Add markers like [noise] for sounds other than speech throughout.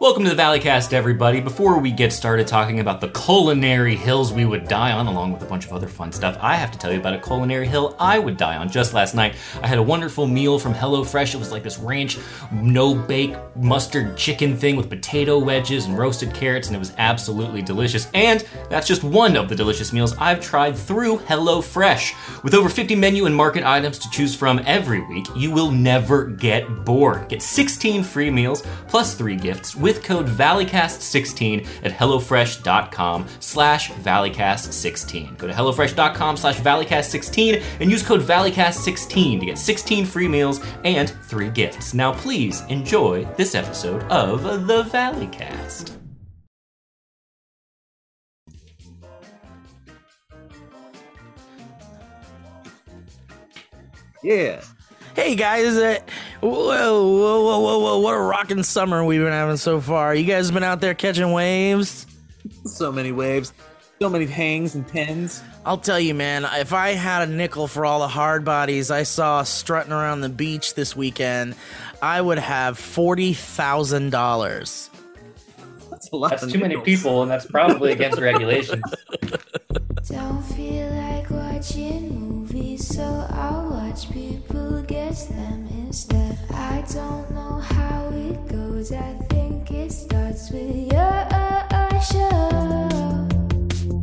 Welcome to the Valleycast, everybody. Before we get started talking about the culinary hills we would die on, along with a bunch of other fun stuff, I have to tell you about a culinary hill I would die on. Just last night, I had a wonderful meal from HelloFresh. It was like this ranch, no bake mustard chicken thing with potato wedges and roasted carrots, and it was absolutely delicious. And that's just one of the delicious meals I've tried through HelloFresh. With over 50 menu and market items to choose from every week, you will never get bored. Get 16 free meals plus three gifts with code valleycast16 at hellofresh.com slash valleycast16 go to hellofresh.com slash valleycast16 and use code valleycast16 to get 16 free meals and three gifts. Now please enjoy this episode of the valleycast. Yeah. Hey guys, uh, whoa, whoa, whoa, whoa, whoa, what a rocking summer we've been having so far. You guys been out there catching waves? So many waves, so many hangs and tens. I'll tell you, man, if I had a nickel for all the hard bodies I saw strutting around the beach this weekend, I would have $40,000. That's a lot. that's of too many people and that's probably against [laughs] regulations Don't feel like watching movies, so I'll watch people guess them instead. I don't know how it goes, I think it starts with your show.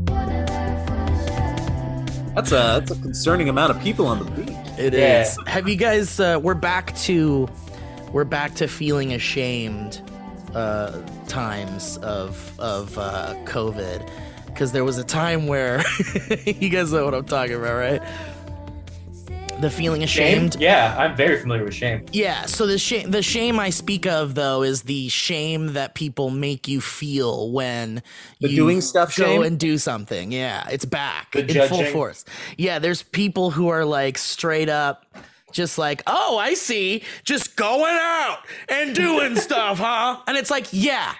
Wanna laugh, wanna laugh. That's a that's a concerning amount of people on the beat. It is. Yeah. Have you guys, uh, we're back to, we're back to feeling ashamed uh, times of, of uh, COVID. Because there was a time where, [laughs] you guys know what I'm talking about, right? The feeling ashamed. yeah i'm very familiar with shame Yeah, so the shame the shame I speak of though is the shame that people make you feel when The you doing stuff go shame? and do something. Yeah, it's back The in full force. Yeah, there's people who are like straight up just like, "Oh, I see. Just going out and doing [laughs] stuff, huh?" And it's like, "Yeah.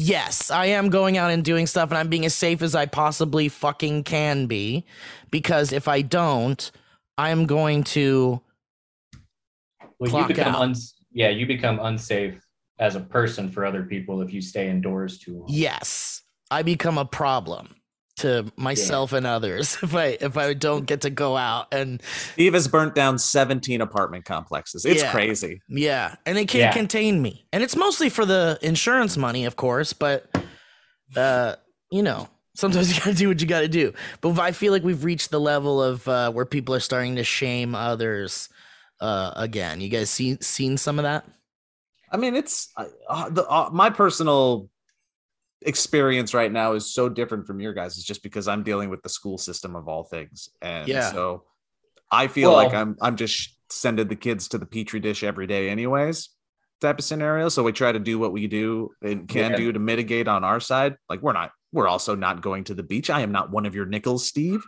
Yes, I am going out and doing stuff and I'm being as safe as I possibly fucking can be because if I don't, I'm going to well Clock you become out. uns- yeah you become unsafe as a person for other people if you stay indoors too long yes i become a problem to myself and others [laughs] if i if i don't get to go out and Steve has burnt down 17 apartment complexes. It's Yeah. crazy. yeah and they can't Yeah. contain me and it's mostly for the insurance money of course but uh you know sometimes [laughs] you gotta do what you gotta do but i feel like we've reached the level of uh where people are starting to shame others uh again you guys seen seen some of that I mean, it's uh, uh, the uh, my personal experience right now is so different from your guys. It's just because I'm dealing with the school system of all things, and Yeah. so I feel Well- like I'm I'm just sending the kids to the petri dish every day, anyways. Type of scenario. So we try to do what we do and can Yeah. do to mitigate on our side. Like we're not, we're also not going to the beach. I am not one of your nickels, Steve.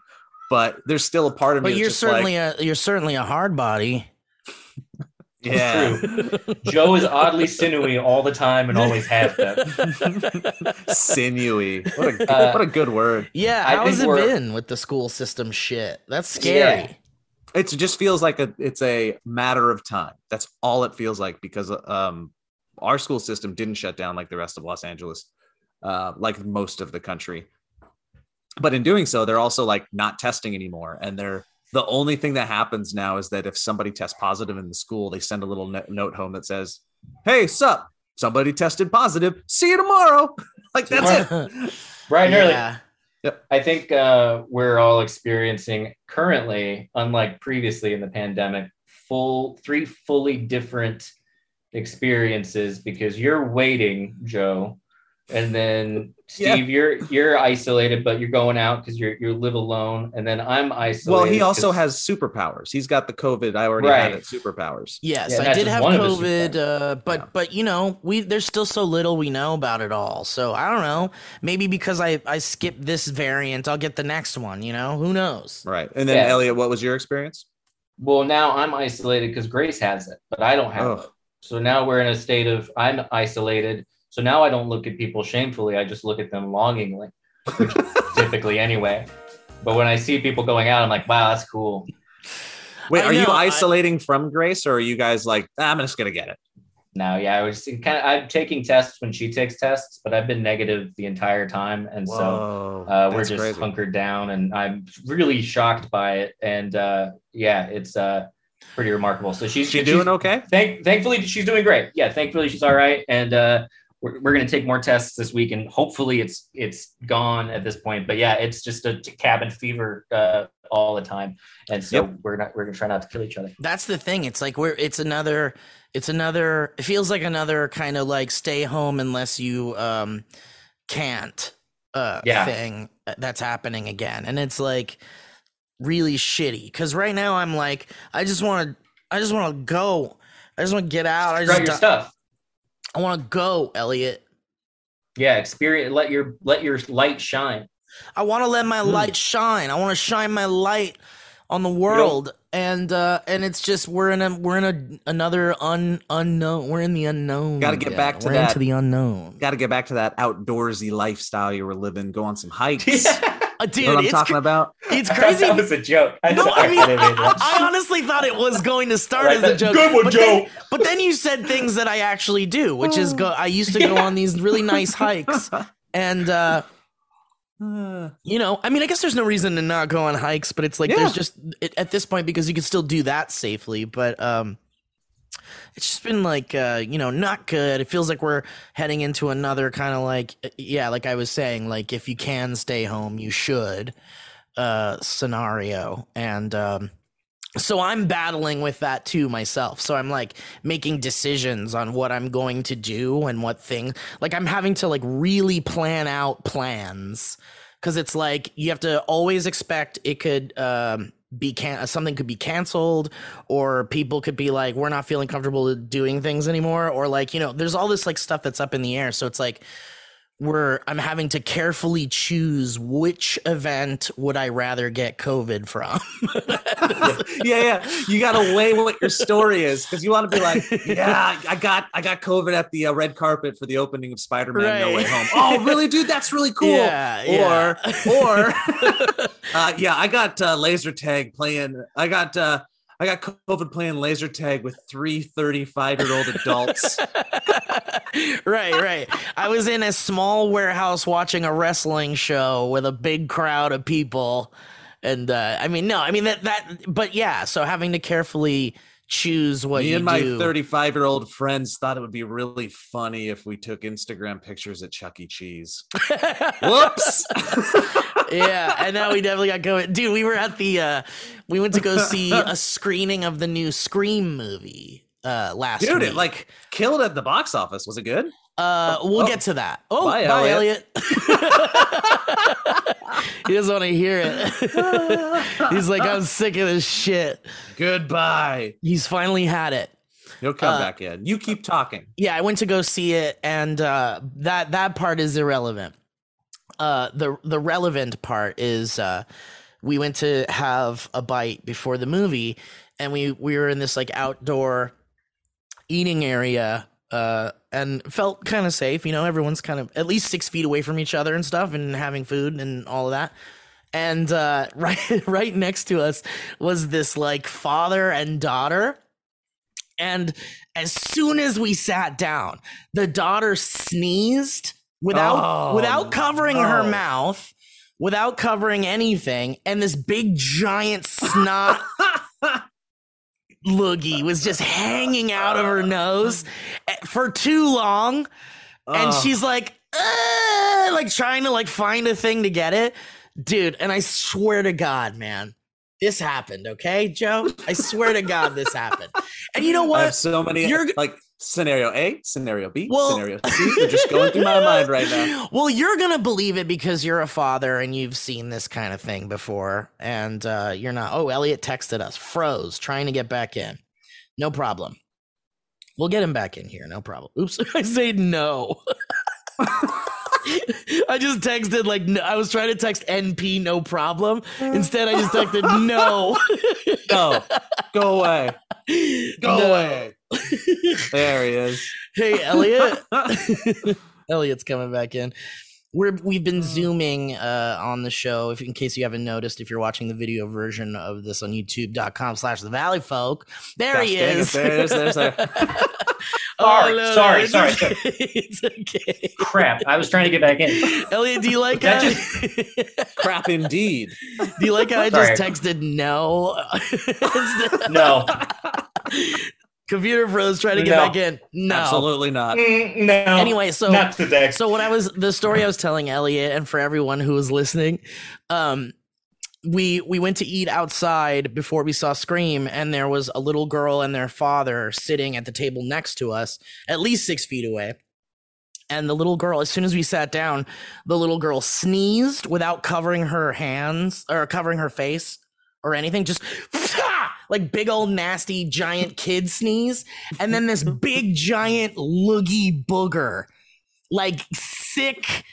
But there's still a part of me. but you're certainly like, a you're certainly a hard body [laughs] yeah. True. Joe is oddly sinewy all the time and always has been. Sinewy. What a Uh, what a good word. Yeah, I how's think it we're- been with the school system shit? That's scary. Yeah. it just feels like a it's a matter of time that's all it feels like because um our school system didn't shut down like the rest of los angeles uh like most of the country but in doing so they're also like not testing anymore and they're the only thing that happens now is that if somebody tests positive in the school they send a little note home that says hey sup somebody tested positive. See you tomorrow. [laughs] Like that's it. [laughs] Brian Early, yeah. I think uh, we're all experiencing currently, unlike previously in the pandemic, full three fully different experiences because you're waiting, Joe, and then Yeah. Steve, you're you're isolated, but you're going out because you're you live alone, and then I'm isolated. well he also 'cause- has superpowers he's got the covid i already had it superpowers Yes, Yeah, I did have one of his COVID, uh, but Yeah. but you know, we there's still so little we know about it all. So I don't know. Maybe because I I skipped this variant, I'll get the next one. You know, who knows? Right. And then Yeah. Elliott, what was your experience? Well, now I'm isolated because Grace has it, but I don't have Oh. it. So now we're in a state of I'm isolated. So now I don't look at people shamefully. I just look at them longingly, which [laughs] typically anyway. But when I see people going out, I'm like, wow, that's cool. Wait, I are you know, I- isolating from Grace or are you guys like, "Ah, I'm just gonna get it? No, yeah, I was kind of. I'm taking tests when she takes tests, but I've been negative the entire time, and so uh, we're just crazy. hunkered down. And I'm really shocked by it. And uh, yeah, it's uh, pretty remarkable. So she's She she's- doing okay? Thank, thankfully, she's doing great. Yeah, thankfully she's all right, and uh, we're, we're gonna take more tests this week, and hopefully it's it's gone at this point. But yeah, it's just a cabin fever uh, all the time, and so Yep. we're not we're gonna try not to kill each other. That's the thing. It's like we're it's another it's another it feels like another kind of like stay home unless you um can't uh Yeah. thing that's happening again. And it's like really shitty cuz right now I'm like I just want to I just want to go. I just want to get out. I just your stuff. I want to go, Elliott. Yeah, experience. Let your let your light shine. I want to let my Hmm. light shine. I want to shine my light on the world. And uh and it's just we're in a we're in a another un unknown. We're in the unknown. Gotta get again. back to we're that. into the unknown. Got to get back to that outdoorsy lifestyle you were living. Go on some [laughs] hikes. Uh, You dude, know what I'm talking cra- about? [laughs] it's [laughs] crazy. that was a joke. I'm no, I mean, didn't mean that. I honestly thought it was going to start Like as a joke. Good one, but Then, Joe. [laughs] but then you said things that I actually do, which is go. I used to go on these really nice hikes, and uh, [sighs] you know, I mean, I guess there's no reason to not go on hikes, but it's like Yeah. there's just it, at this point because you can still do that safely, but um. It's just been like, uh, you know, not good. It feels like we're heading into another kind of like, uh, yeah, like I was saying, like if you can stay home, you should, uh, scenario. And um, so I'm battling with that too myself. So I'm like making decisions on what I'm going to do and what thing. Like I'm having to like really plan out plans because it's like you have to always expect it could um, be can uh, something could be canceled or people could be like we're not feeling comfortable doing things anymore or like you know there's all this like stuff that's up in the air. So it's like we're i'm having to carefully choose which event would i rather get covid from [laughs] yeah, yeah. You got to weigh what your story is because you want to be like, yeah, I got, I got COVID at the uh, red carpet for the opening of Spider-Man: No Way Home. Oh, really, dude? That's really cool. Yeah, yeah. Or, or, [laughs] [laughs] uh, yeah, I got uh, laser tag playing. I got, uh, I got COVID playing laser tag with three 35 year old adults. [laughs] right, right. I was in a small warehouse watching a wrestling show with a big crowd of people. And uh, I mean, no, I mean that that, but yeah. So having to carefully choose what Me you and my do. 35 year old friends thought it would be really funny if we took Instagram pictures at Chuck E. Cheese. [laughs] Whoops. [laughs] yeah, and now we definitely got going. Dude, we were at the uh we went to go see [laughs] a screening of the new Scream movie uh last Dude, week. it like killed at the box office. Was it good? Uh we'll oh. get to that. Oh, Bye, bye, Elliott. Elliott. [laughs] he doesn't want to hear it. [laughs] He's like, I'm sick of this shit. Goodbye. He's finally had it. He'll come Uh, back in. You keep talking. Yeah, I went to go see it, and uh, that that part is irrelevant. Uh, the the relevant part is uh, we went to have a bite before the movie, and we we were in this like outdoor eating area, uh, and felt kind of safe. You know, everyone's kind of at least six feet away from each other and stuff, and having food and all of that. And uh, [laughs] right right next to us was this like father and daughter. And as soon as we sat down, the daughter sneezed without Oh, without covering her mouth, without covering anything, and this big giant snot [laughs] loogie was just hanging out of her nose eh, for too long. And she's like like trying to like find a thing to get it. Dude and i swear to god man this happened okay joe? I swear to god this happened. And you know I have what? so many You're- like scenario A, scenario B, Well- scenario C. They're just going through my [laughs] mind right now. well you're gonna believe it because you're a father and you've seen this kind of thing before and uh you're not oh elliott texted us froze trying to get back in no problem we'll get him back in here no problem oops [laughs] i say no [laughs] I just texted like no, I was trying to text NP no problem. Instead, I just texted no. No, go away. Go No. away. There he is. [laughs] Hey, Elliott. [laughs] Elliott's coming back in. We're we've been zooming uh, on the show. If in case you haven't noticed, if you're watching the video version of this on YouTube.com/slash The Valley Folk, there Gosh he is. it, is. there it is, there's there. [laughs] Sorry, Oh, no, no, sorry, it's sorry, okay. it's okay. Crap. I was trying to get back in. Elliott, do you like That how, Crap indeed. do you like how I Sorry. just texted no? No. Computer froze trying to get No. back in. No. Absolutely not. Mm, no. Anyway, so not today. so what I was the story I was telling Elliott and for everyone who was listening, um, we we went to eat outside before we saw Scream, and there was a little girl and their father sitting at the table next to us, at least six feet away. And the little girl, as soon as we sat down, the little girl sneezed without covering her hands or covering her face or anything, just [laughs] like big old nasty giant kid sneeze. And then this big giant loogie booger, like sick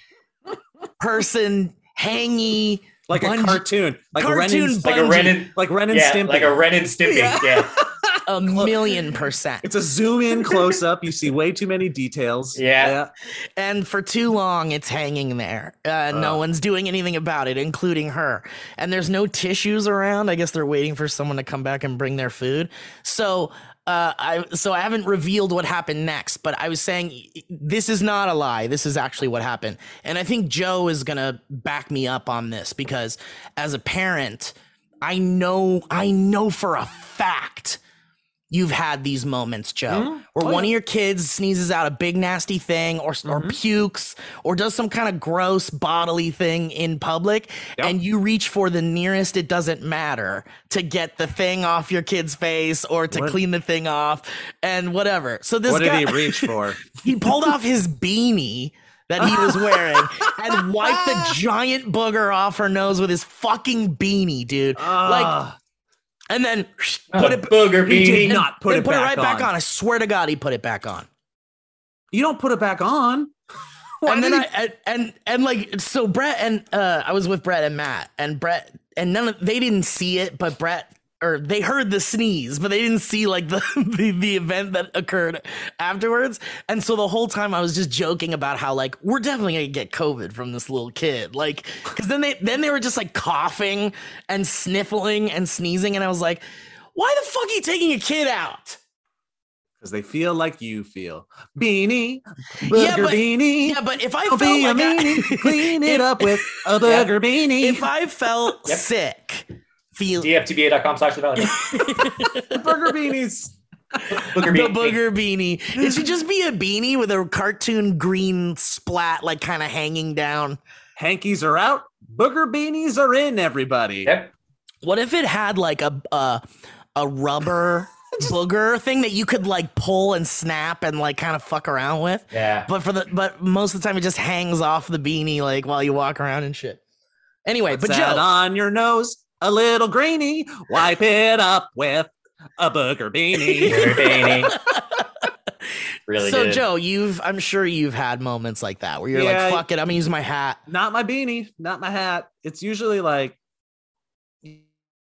person, hangy. Like Bungee- a cartoon. Like Cartoon Ren and, like a. Ren and like Ren and yeah, Stimpy. like a Ren and Stimpy. Yeah. Yeah. [laughs] a million percent. it's a zoom in close up. You see way too many details. Yeah. And for too long, it's hanging there. Uh, no one's doing anything about it, including her. And there's no tissues around. I guess they're waiting for someone to come back and bring their food. So, uh, I so I haven't revealed what happened next, but I was saying this is not a lie. This is actually what happened, and I think Joe is gonna back me up on this because as a parent, I know I know for a fact you've had these moments, Joe, Mhm. where Oh, one yeah. of your kids sneezes out a big nasty thing or or Mhm. pukes or does some kind of gross bodily thing in public Yep. and you reach for the nearest it doesn't matter to get the thing off your kid's face or to What- clean the thing off and whatever. So this What guy did he reach for? [laughs] he pulled off his beanie that he was wearing [laughs] and wiped the giant booger off her nose with his fucking beanie, dude. like Ah, and then Oh, put it booger he did not put it put back it right back on. on. I swear to God, he put it back on. You don't put it back on. [laughs] Why and then did I and, and and like so Brett and uh I was with Brett and Matt and Brett and none of they didn't see it, but Brett or they heard the sneeze, but they didn't see like the, [laughs] the the event that occurred afterwards. And so the whole time I was just joking about how like we're definitely gonna get COVID from this little kid. Like because then they then they were just like coughing and sniffling and sneezing, and I was like, why the fuck are you taking a kid out? because they feel like you feel. Beanie, booger Yeah, but- beanie. Yeah, but if I felt be a like I- [laughs] Clean it if- up with a [laughs] booger beanie. if I felt Yep. sick, feel dftba.com slash [laughs] the valley. booger beanies. Booger the booger beanie. It should just be a beanie with a cartoon green splat, like kind of hanging down. Hankies are out. Booger beanies are in. Everybody. Yep. What if it had like a a, a rubber [laughs] booger thing that you could like pull and snap and like kind of fuck around with? Yeah. But for the but most of the time it just hangs off the beanie like while you walk around and shit. Anyway, What's but Joe, on your nose, a little greeny. Wipe it up with a booger beanie. [laughs] Booger beanie. [laughs] Really so good. Joe, you've I'm sure you've had moments like that where you're Yeah, like, fuck it, I'm gonna use my hat. not my beanie, not my hat. It's usually like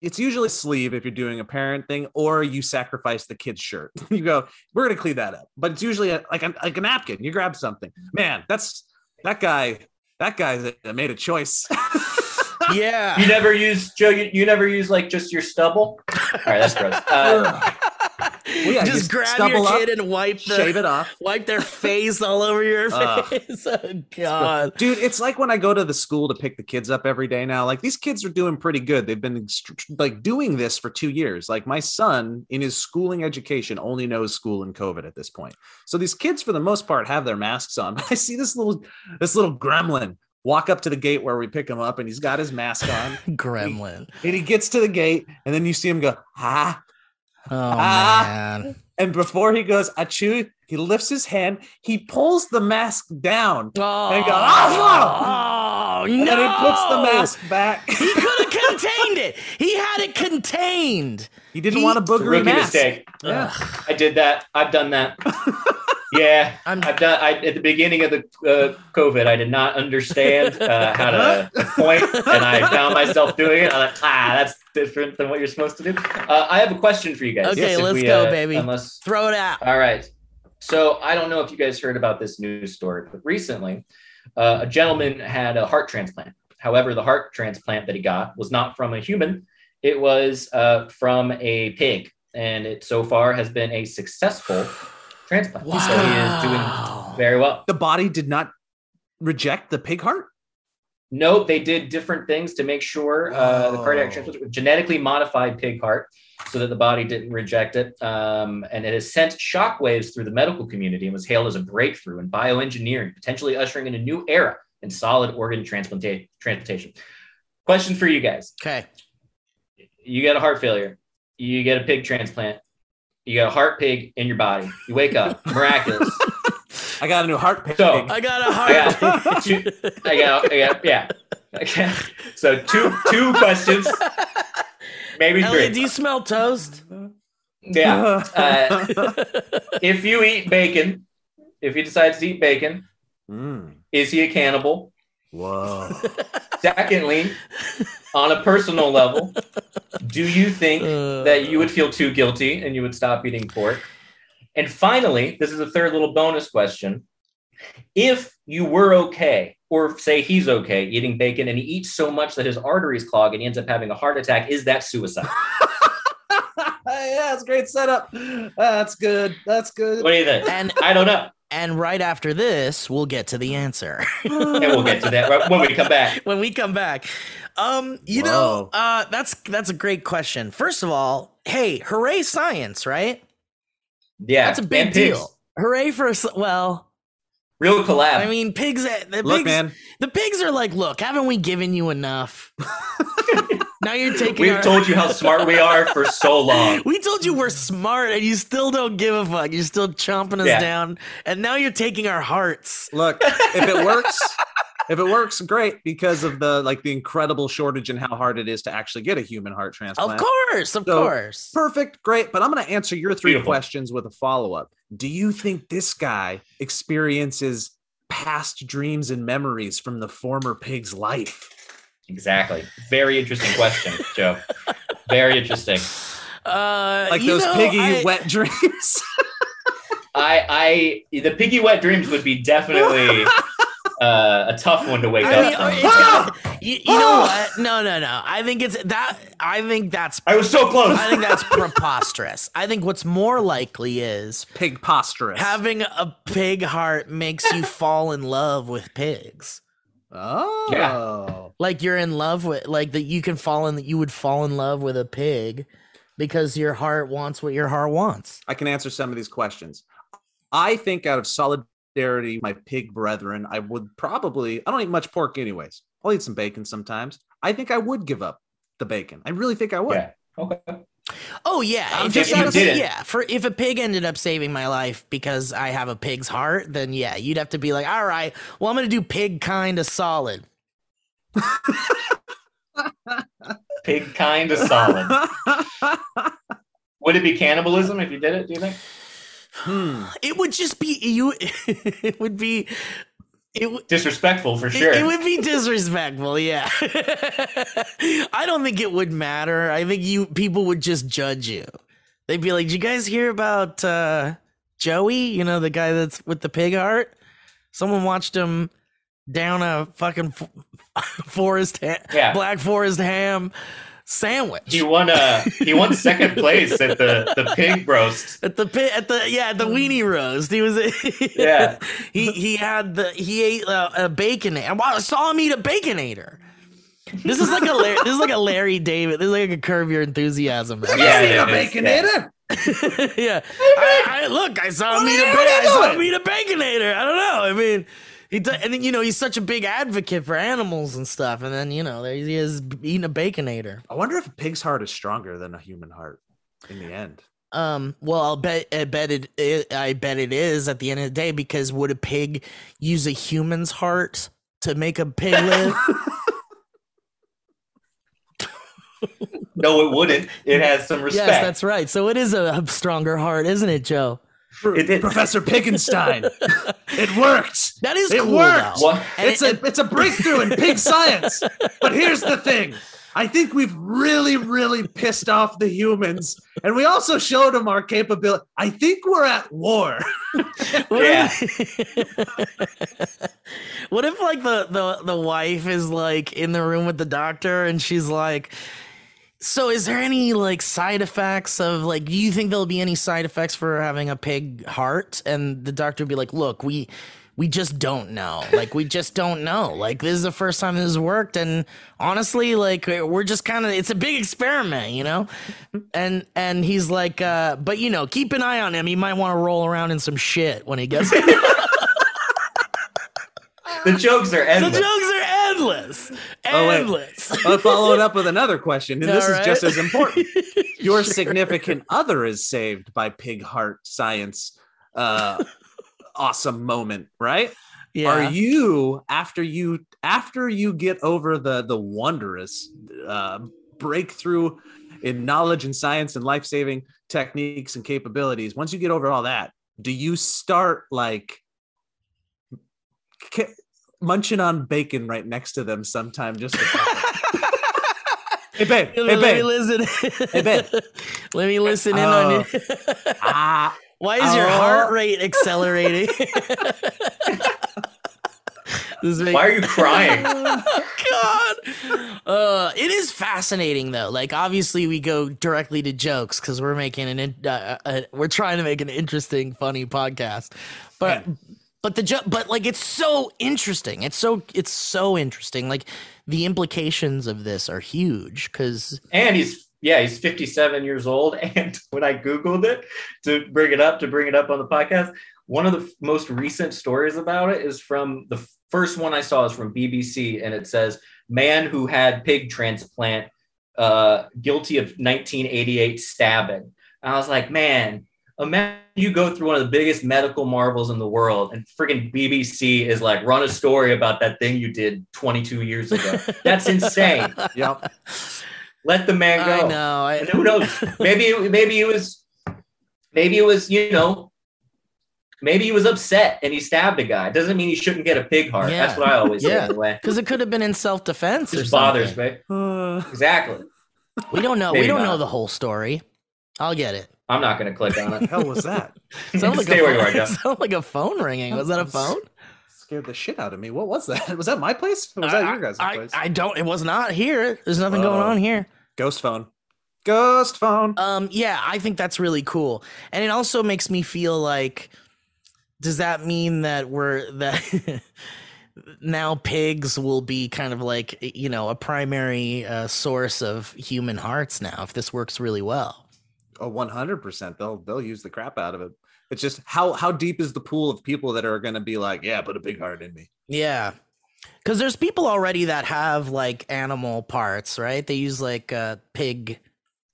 it's usually sleeve if you're doing a parent thing, or you sacrifice the kid's shirt. [laughs] you go, we're gonna clean that up. But it's usually a, like a like a napkin. You grab something. Man, that's that guy. That guy made a choice. Yeah. You never use Joe. You, you never use like just your stubble. All right, that's gross. Uh, [laughs] Well, yeah, just just grab your stubble up, kid and wipe the shave it off. wipe their face all over your Ugh. face. [laughs] Oh god. Dude, it's like when I go to the school to pick the kids up every day now. Like these kids are doing pretty good. They've been like doing this for two years. Like my son in his schooling education only knows school and COVID at this point. So these kids, for the most part, have their masks on. But [laughs] I see this little this little gremlin walk up to the gate where we pick him up, and he's got his mask [laughs] on. Gremlin. and he gets to the gate, and then you see him go, ah. Oh Ah. man. And before he goes, achoo, he lifts his hand, he pulls the mask down, Oh, And go, "Ah!" oh, and no. then he puts the mask back. He [laughs] could have contained it. He had it contained. He didn't He- want a it's a boogery mask. mistake. Yeah. I did that. I've done that. [laughs] Yeah, I'm I've done. I at the beginning of the uh, COVID, I did not understand uh, how to point, [laughs] and I found myself doing it. I'm like, ah, that's different than what you're supposed to do. Uh, I have a question for you guys. Okay, if let's go, uh, baby. Unless throw it out. All right. So I don't know if you guys heard about this news story, but recently uh, a gentleman had a heart transplant. However, the heart transplant that he got was not from a human, it was uh, from a pig. And it so far has been a successful transplant. So he is doing Wow. very well. The body did not reject the pig heart. No, they did different things to make sure uh, the cardiac Whoa. transplant genetically modified pig heart so that the body didn't reject it. Um, and it has sent shockwaves through the medical community and was hailed as a breakthrough in bioengineering, potentially ushering in a new era in solid organ transplanta- transplantation. Question for you guys Okay. you get a heart failure, you get a pig transplant, you got a heart pig in your body, you wake up, [laughs] miraculous. I got a new heart pig. So- I got a I heart. got [laughs] two, I got, I got, yeah. Okay. [laughs] So two two questions, maybe Elliott, do you smell toast? Yeah. Uh, if you eat bacon, if he decides to eat bacon, Mm. is he a cannibal? Whoa. Secondly, on a personal level, [laughs] do you think Uh, that you would feel too guilty and you would stop eating pork? And finally, this is a third little bonus question. If you were okay, or say he's okay eating bacon and he eats so much that his arteries clog and he ends up having a heart attack, is that suicide? [laughs] yeah, it's a great setup. That's good. That's good. What do you think? And I don't know. And right after this, we'll get to the answer. [laughs] And we'll get to that when we come back. when we come back. Um, you Whoa. know, uh, that's that's a great question. First of all, hey, hooray science, right? Yeah. That's a big and pigs. deal. Hooray for s- well, Real collab. I mean, pigs. uh, The Look, pigs, man. the pigs are like, look, haven't we given you enough? [laughs] now you're taking. We've our- told you how smart we are for so long. [laughs] We told you we're smart, and you still don't give a fuck. You're still chomping us Yeah. down, and now you're taking our hearts. Look, if it works, if it works, great because of the like the incredible shortage and how hard it is to actually get a human heart transplant. Of course, of So, course. Perfect, great. But I'm going to answer your three Beautiful. questions with a follow up. Do you think this guy experiences past dreams and memories from the former pig's life? Exactly. Very interesting question, Joe. Very interesting. Uh, Like those know, piggy I- wet dreams? [laughs] I, I, the piggy wet dreams would be definitely [laughs] uh, a tough one to wake I up. it's from. got, you, you know what? No, no, no. I think it's that. I think that's. I was so close. I think that's preposterous. I think what's more likely is Pig posterous. having a pig heart makes you fall in love with pigs. Oh. yeah. Like you're in love with, like that you can fall in. That you would fall in love with a pig because your heart wants what your heart wants. I can answer some of these questions. I think out of solidarity, my pig brethren, I would probably, I don't eat much pork anyways. I'll eat some bacon sometimes. I think I would give up the bacon. I really think I would. Yeah. Okay. Oh yeah, I'm if, just if- saying- yeah. For if a pig ended up saving my life because I have a pig's heart, then yeah, you'd have to be like, all right, well, I'm gonna do pig kind of solid. [laughs] Pig kind of solid. [laughs] Would it be cannibalism if you did it? Do you think? hmm. [sighs] It would just be you. [laughs] it would be. It, would- Disrespectful for it- sure. it would be disrespectful, yeah. [laughs] I don't think it would matter. I think you people would just judge you. They'd be like, "Did you guys hear about uh, Joey? You know the guy that's with the pig heart. Someone watched him down a fucking f- [laughs] forest, ha- Yeah. black forest ham sandwich he won. Uh, he won second place at the the pig roast. at the pit at the yeah at the weenie roast. He was [laughs] Yeah. he he had the he ate a, a bacon. And I saw him eat a baconator. This is like a Larry, this is like a Larry David. This is like a curb your enthusiasm. Yeah, Yeah, it is, baconator. [laughs] yeah. I, I look, I saw him eat a What ba- I saw him eat a baconator. I don't know. I mean, he d- and then you know he's such a big advocate for animals and stuff, and then you know there he is eating a baconator. I wonder if a pig's heart is stronger than a human heart in the end. Um. Well, I'll bet. I bet it, it. I bet it is at the end of the day because would a pig use a human's heart to make a pig [laughs] live? No, it wouldn't. It has some respect. yes, that's right. So it is a stronger heart, isn't it, Joe? It did. Professor Piggenstein. [laughs] it worked. That is It cool. worked. Though. What? And it's it- a it's a breakthrough in pig science. But here's the thing. I think we've really, really pissed off the humans, and we also showed them our capability. I think we're at war. [laughs] What Yeah. if, [laughs] what if like the, the the wife is like in the room with the doctor and she's like So, is there any like side effects of like? Do you think there'll be any side effects for having a pig heart? And the doctor would be like, "Look, we we just don't know. Like, we just don't know. Like, this is the first time this has worked, and honestly, like, we're just kind of it's a big experiment, you know." And and he's like, uh, "But you know, keep an eye on him. He might want to roll around in some shit when he gets." [laughs] The jokes are endless. the jokes are endless, Oh, endless. I'll follow it up with another question, and this All is just as important. [laughs] Your Sure. significant other is saved by pig heart science. Uh, awesome moment, right? Yeah. Are you after you after you get over the the wondrous uh, breakthrough in knowledge and science and life saving techniques and capabilities? Once you get over all that, do you start like munching on bacon right next to them sometime? Just [laughs] hey babe, hey Let me listen. Hey, babe. [laughs] Let me listen in on you. [laughs] ah, Why is your Oh. heart rate accelerating? This make- Why are you crying? God. Uh, it is fascinating though. Like obviously we go directly to jokes because we're making an in- uh, uh, we're trying to make an interesting, funny podcast. But but the jo- but like it's so interesting. It's so it's so interesting. Like the implications of this are huge because and he's yeah, he's 57 years old. [laughs] And when I googled it to bring it up to bring it up on the podcast, one of the most recent stories about it is from the first one I saw is from BBC, and it says man who had pig transplant uh, guilty of 1988 stabbing. And I was like, man. Imagine you go through one of the biggest medical marvels in the world, and friggin' BBC is like, run a story about that thing you did 22 years ago. That's [laughs] insane. yep. Let the man go. I know. I, And who knows? [laughs] Maybe maybe it was maybe it was, you know, maybe he was upset and he stabbed a guy. Doesn't mean he shouldn't get a pig heart. Yeah. That's what I always Yeah. say anyway. because it could have been in self defense. It just bothers me. Uh, [sighs] Exactly. We don't know. we Maybe don't not. know the whole story. I'll get it. I'm not gonna click on it. hell was that? [laughs] Sounded like, Stay a where you phone, are, [laughs] Jeff. sounded like a phone ringing. Was that a [laughs] phone? Scared the shit out of me. What was that? Was that my place? Or was that your guys' I, place? I don't. It was not here. There's nothing going Oh. on here. Ghost phone. Ghost phone. Um, yeah, I think that's really cool, and it also makes me feel like, does that mean that we're that now pigs will be kind of like you know a primary uh, source of human hearts now if this works really well? Oh, 100%. They'll they'll use the crap out of it. It's just how how deep is the pool of people that are going to be like, yeah, put a big heart in me. Yeah. Cuz there's people already that have like animal parts, right? They use like uh pig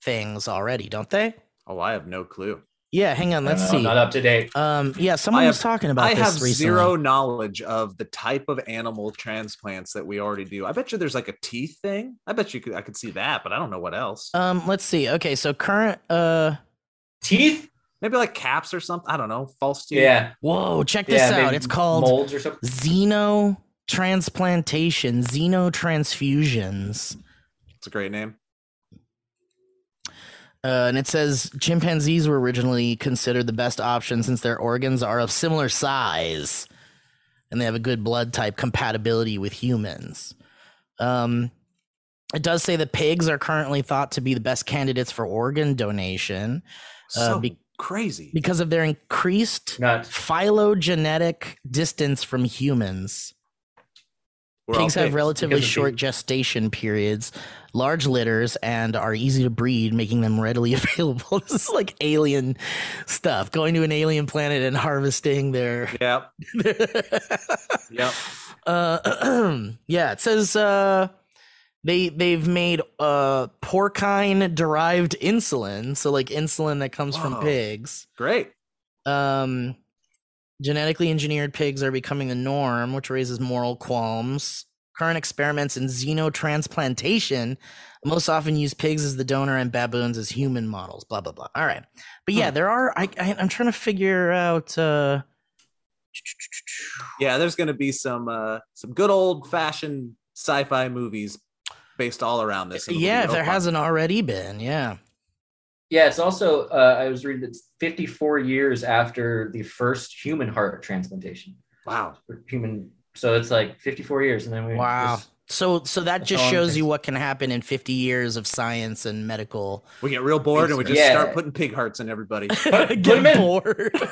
things already, don't they? Oh, I have no clue. Yeah, hang on, let's I see. Not up to date. Um yeah, someone I was talking about I this have recently. zero knowledge of the type of animal transplants that we already do. I bet you there's like a teeth thing. I bet you could I could see that, but I don't know what else. Um let's see. Okay, so current uh Teeth? Maybe like caps or something. I don't know. False teeth. Yeah. whoa, check this yeah, out. It's called molds or something. xenotransplantation, xenotransfusions. It's a great name. Uh, and it says chimpanzees were originally considered the best option since their organs are of similar size and they have a good blood type compatibility with humans. Um, it does say that pigs are currently thought to be the best candidates for organ donation Uh, So be- crazy. because of their increased Not phylogenetic distance from humans. We're Pigs have relatively short the- gestation periods, large litters, and are easy to breed, making them readily [laughs] available. this is like alien stuff. Going to an alien planet and harvesting their. Yep. Yep. [laughs] uh, [clears throat] yeah, it says uh, they they've made uh, porcine derived insulin, so like insulin that comes from pigs. Great. Um, genetically engineered pigs are becoming the norm, which raises moral qualms. Current experiments in xenotransplantation most often use pigs as the donor and baboons as human models. Blah blah blah. All right, but yeah, Huh. there are. I, I I'm trying to figure out. uh Yeah, there's gonna be some uh some good old fashioned sci-fi movies based all around this. It'll Yeah, if there fun. hasn't already been, yeah. Yeah, it's also uh, I was reading it's 54 years after the first human heart transplantation. Wow. Human, so it's like 54 years, and then we Wow. this So so that just shows you what can happen in 50 years of science and medical. We get real bored and we just Yeah. start putting pig hearts in everybody. Put, [laughs] put Get 'em in. bored. [laughs]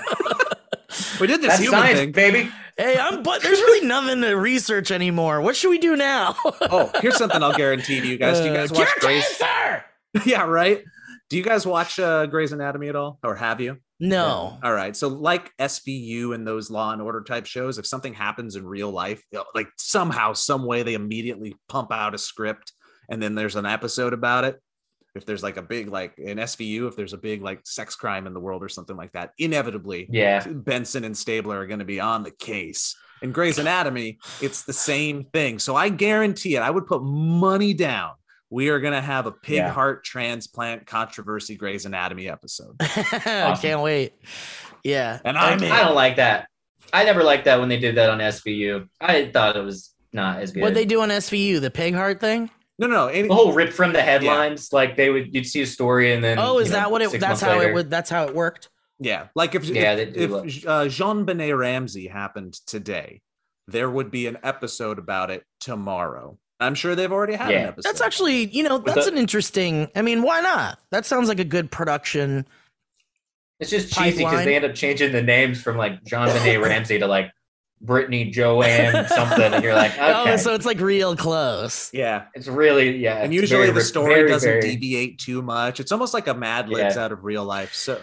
We did this That's human science, thing. baby. hey, I'm but there's really nothing to research anymore. What should we do now? Oh, here's something I'll guarantee to you guys. Do you guys Uh, watch cure Grey's? cancer! [laughs] yeah, right. Do you guys watch uh, Grey's Anatomy at all, or have you? No. All right. So, like SVU and those Law and Order type shows, if something happens in real life, like somehow, some way, they immediately pump out a script, and then there's an episode about it. If there's like a big, like in SVU, if there's a big like sex crime in the world or something like that, inevitably, Yeah. Benson and Stabler are going to be on the case. In Grey's Anatomy, it's the same thing. So I guarantee it. I would put money down. We are going to have a pig Yeah. heart transplant controversy Grey's Anatomy episode. [laughs] I can't wait. Yeah. And I'm in. I don't like that. I never liked that when they did that on SVU. I thought it was not as good. What they do on SVU, the pig heart thing? No, no, any, the whole rip from the headlines, like they would, you'd see a story and then. Oh, is you know, that what it six that's how later- it would that's how it worked? yeah. Like if Yeah, if, if uh, JonBenét Ramsey happened today, there would be an episode about it tomorrow. I'm sure they've already had an episode. That's actually, you know, that's the- an interesting. I mean, why not? That sounds like a good production. It's just cheesy because they end up changing the names from like JonBenét [laughs] Ramsey to like Brittany Joanne something, and you're like, [laughs] okay, Oh, so it's like real close. yeah. it's really yeah. And usually very the story very, doesn't very- deviate too much. It's almost like a Mad Libs Yeah. out of real life. So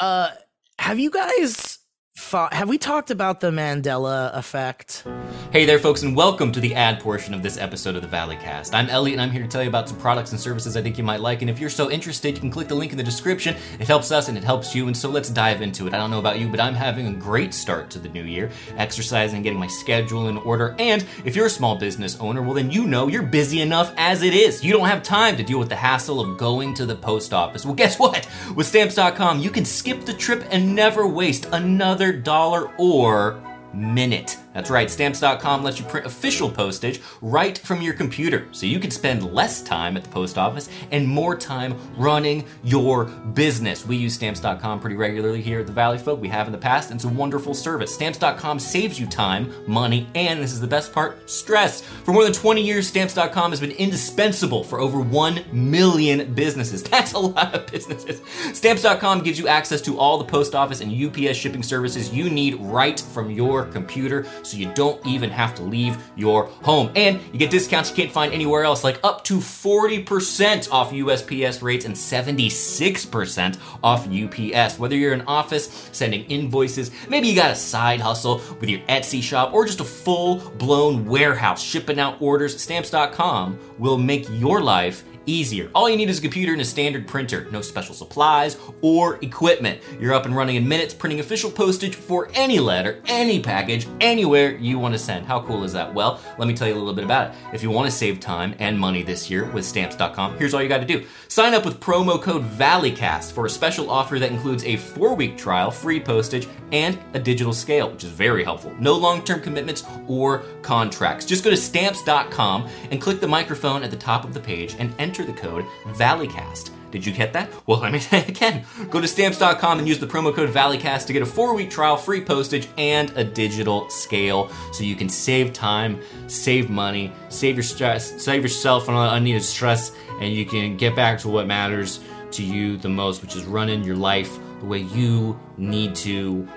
Uh, have you guys thought? Have we talked about the Mandela effect? Hey there, folks, and welcome to the ad portion of this episode of the Valley Cast. I'm Elliott, and I'm here to tell you about some products and services I think you might like. And if you're so interested, you can click the link in the description. It helps us and it helps you. And so let's dive into it. I don't know about you, but I'm having a great start to the new year, exercising, getting my schedule in order. And if you're a small business owner, well, then you know you're busy enough as it is. You don't have time to deal with the hassle of going to the post office. Well, guess what? With stamps.com, you can skip the trip and never waste another dollar or minute. That's right, stamps.com lets you print official postage right from your computer, so you can spend less time at the post office and more time running your business. We use stamps.com pretty regularly here at the Valley Folk. We have in the past, and it's a wonderful service. Stamps.com saves you time, money, and this is the best part stress. For more than 20 years, stamps.com has been indispensable for over 1 million businesses. [laughs] That's a lot of businesses. Stamps.com gives you access to all the post office and UPS shipping services you need right from your computer, so you don't even have to leave your home. And you get discounts you can't find anywhere else, like up to 40% off USPS rates and 76% off UPS. Whether you're in office sending invoices, maybe you got a side hustle with your Etsy shop, or just a full blown warehouse shipping out orders, stamps.com will make your life easier. All you need is a computer and a standard printer, no special supplies or equipment. You're up and running in minutes, printing official postage for any letter, any package, anywhere you want to send. How cool is that? Well, let me tell you a little bit about it. If you want to save time and money this year with stamps.com, here's all you got to do. Sign up with promo code ValleyCast for a special offer that includes a four week trial, free postage, and a digital scale, which is very helpful. No long term commitments or contracts. Just go to stamps.com and click the microphone at the top of the page and enter the code ValleyCast. Did you get that? Well, let me say it again. Go to stamps.com and use the promo code ValleyCast to get a four week trial, free postage, and a digital scale so you can save time, save money, save your stress, save yourself on unneeded stress, and you can get back to what matters to you the most, which is running your life the way you need to.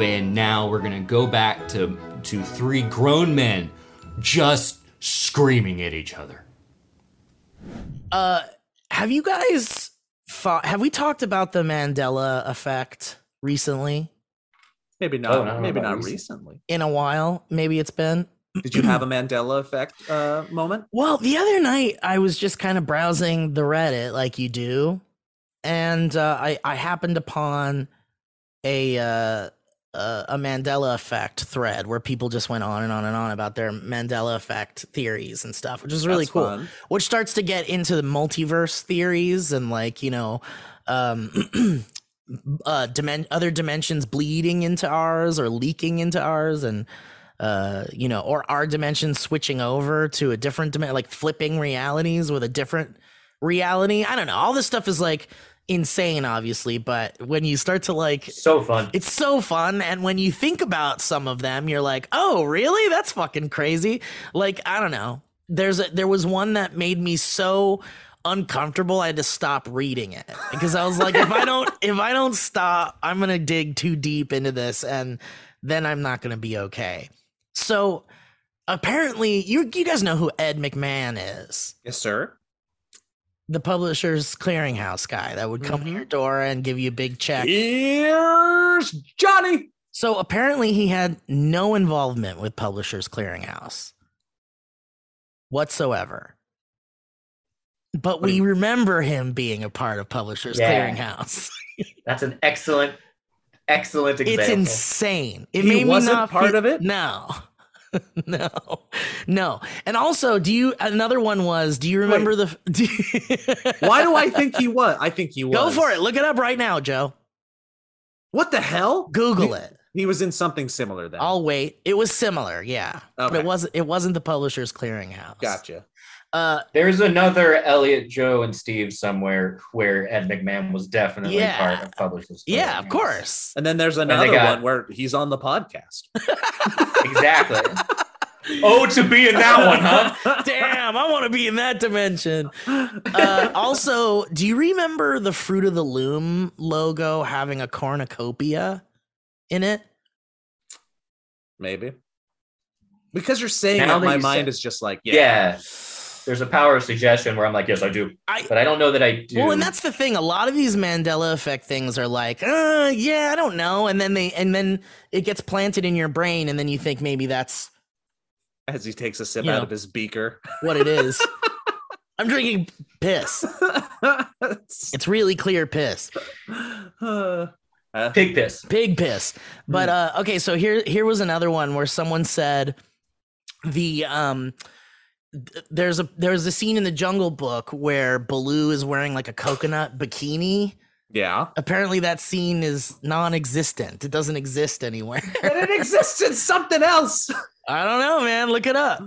And now we're gonna go back to to three grown men just screaming at each other. Uh, have you guys thought? Have we talked about the Mandela effect recently? maybe not. Oh, no, maybe not not recent. recently. In a while, maybe it's been. Did you have a [clears throat] Mandela effect uh, moment? Well, the other night I was just kind of browsing the Reddit like you do, and uh, I I happened upon a uh, a Mandela effect thread where people just went on and on and on about their Mandela effect theories and stuff, which was really That's cool. fun. Which starts to get into the multiverse theories and like you know, um, [clears throat] uh, dimen- other dimensions bleeding into ours or leaking into ours and uh you know or our dimension switching over to a different dimension like flipping realities with a different reality i don't know all this stuff is like insane obviously but when you start to like So fun. it's so fun and when you think about some of them you're like oh really that's fucking crazy like i don't know there's a there was one that made me so uncomfortable I had to stop reading it because I was like if I don't [laughs] if I don't stop I'm going to dig too deep into this and then I'm not going to be okay. So apparently you you guys know who Ed McMahon is. Yes, sir. The publisher's clearinghouse guy that would come to mm-hmm. your door and give you a big check. Here's Johnny. So apparently he had no involvement with Publishers Clearinghouse whatsoever. But we remember him being a part of Publishers Yeah. Clearinghouse. [laughs] That's an excellent, excellent example. It's insane. It He made wasn't not part feel- of it? No. [laughs] no. No. And also, do you another one was, do you remember the do you- [laughs] Why do I think he was? I think he was. Go for it. Look it up right now, Joe. What the hell? Google He- it. He was in something similar then. I'll wait. It was similar, yeah. But it wasn't it wasn't the Publishers Clearinghouse. Gotcha. Uh There's another Elliott, Joe, and Steve somewhere where Ed McMahon was definitely Yeah. part of Publishers. yeah, of course. And then there's another got- one where he's on the podcast. [laughs] Exactly. oh, to be in that one, huh? [laughs] [laughs] Damn, I want to be in that dimension. Uh, also, do you remember the Fruit of the Loom logo having a cornucopia in it? Maybe. Because you're saying Now it, my you mind said- is just like, yeah. Yeah. There's a power of suggestion where I'm like, yes, I do, I but I don't know that I do. well, and that's the thing. A lot of these Mandela effect things are like, uh, yeah, I don't know, and then they and then it gets planted in your brain, and then you think maybe that's As he takes a sip out know. of his beaker. what it is. [laughs] I'm drinking piss. It's really clear piss. Uh, pig piss. Pig piss. But uh okay, so here here was another one where someone said the um th- there's a there's a scene in the Jungle Book where Baloo is wearing like a coconut bikini. yeah. Apparently that scene is non-existent. It doesn't exist anywhere. [laughs] And it exists in something else. [laughs] I don't know, man. Look it up.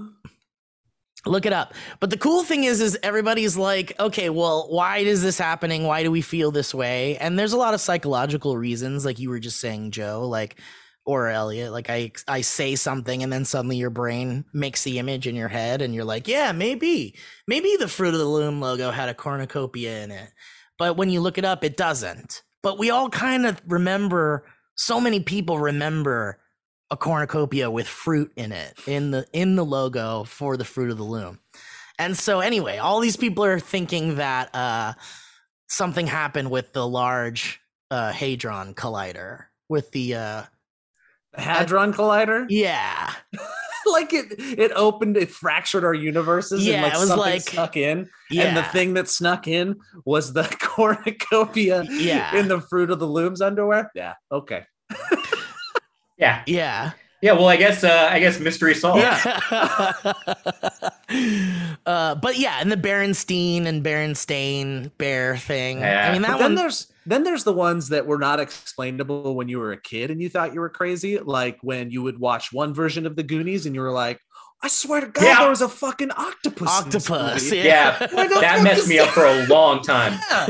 Look it up. But the cool thing is, is everybody's like, okay, well, why is this happening? Why do we feel this way? And there's a lot of psychological reasons, like you were just saying, Joe, like or Elliott. Like I, I say something, and then suddenly your brain makes the image in your head, and you're like, yeah, maybe, maybe the Fruit of the Loom logo had a cornucopia in it. But when you look it up, it doesn't. But we all kind of remember. So many people remember a cornucopia with fruit in it in the in the logo for the fruit of the loom. And so anyway, all these people are thinking that uh something happened with the large uh hadron collider with the uh Hadron Collider? yeah. [laughs] like it it opened, it fractured our universes Yeah, and like it was something like- snuck in. Yeah. And the thing that snuck in was the [laughs] cornucopia Yeah. in the Fruit of the Looms underwear. Yeah. Okay. [laughs] Yeah. yeah. Yeah. Well, I guess, uh, I guess mystery solved. Yeah. uh, but yeah, and the Berenstein and Berenstain bear thing. Yeah. I mean, But that then one. there's then there's the ones that were not explainable when you were a kid and you thought you were crazy, like when you would watch one version of the Goonies and you were like, I swear to God, Yeah. there was a fucking octopus. Octopus. movie." Yeah. [laughs] Where That messed me up [laughs] for a long time. Yeah.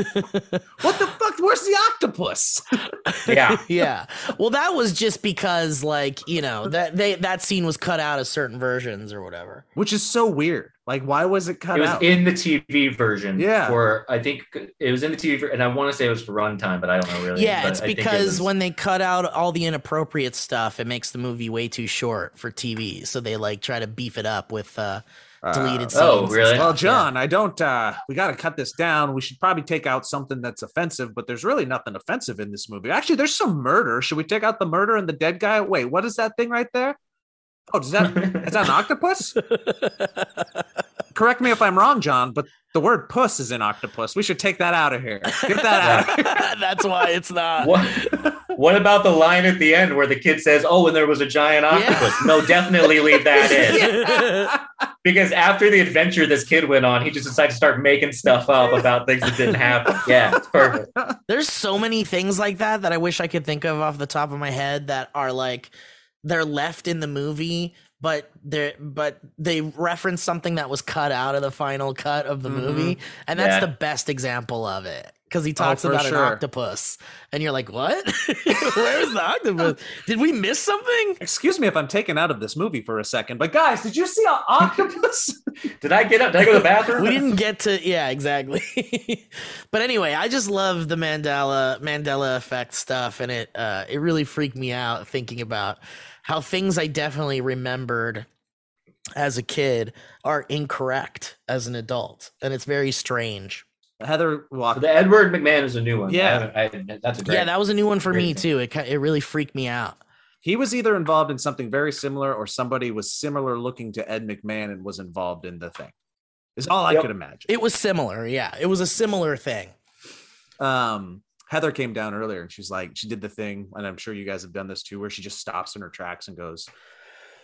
what the fuck? Where's the octopus? [laughs] Yeah. yeah. Well, that was just because, like, you know, that they that scene was cut out of certain versions or whatever. Which is so weird. Like, why was it cut It was out? in the TV version. Yeah. For I think it was in the TV, ver- and I want to say it was for runtime, but I don't know really. Yeah, But it's I think it because was- when they cut out all the inappropriate stuff, it makes the movie way too short for TV. So they like try to beef it up with uh, deleted scenes. oh, really? stuff. Well, Yeah. John, I don't. uh We got to cut this down. We should probably take out something that's offensive, but there's really nothing offensive in this movie. Actually, there's some murder. Should we take out the murder and the dead guy? Wait, what is that thing right there? Oh, does that is that an octopus? Correct me if I'm wrong, John, but the word "puss" is in octopus. We should take that out of here. Get that out. Of [laughs] here. That's why it's not. What, what about the line at the end where the kid says, "Oh, and there was a giant octopus"? No, definitely leave that [laughs] in because after the adventure this kid went on, he just decided to start making stuff up about things that didn't happen. Yeah, it's perfect. There's so many things like that that I wish I could think of off the top of my head that are like they're left in the movie, but they but they reference something that was cut out of the final cut of the Mhm. movie, and that's Yeah. the best example of it because he talks Oh, about sure. an octopus, and you're like, "What? [laughs] Where's the octopus? [laughs] Did we miss something?" Excuse me if I'm taken out of this movie for a second, but guys, did you see an [laughs] octopus? Did I get up? Did I go to the bathroom? we didn't get to yeah exactly but anyway i just love the mandela mandela effect stuff and it uh it really freaked me out thinking about how things i definitely remembered as a kid are incorrect as an adult and it's very strange Heather walked. The Edward McMahon is a new one. Yeah. I I, that's a great. yeah that was a new one for me Great. too it it really freaked me out He was either involved in something very similar, or somebody was similar looking to Ed McMahon and was involved in the thing. Is all I could imagine. it was similar yeah it was a similar thing um Heather came down earlier and she's like, she did the thing, and I'm sure you guys have done this too, where she just stops in her tracks and goes,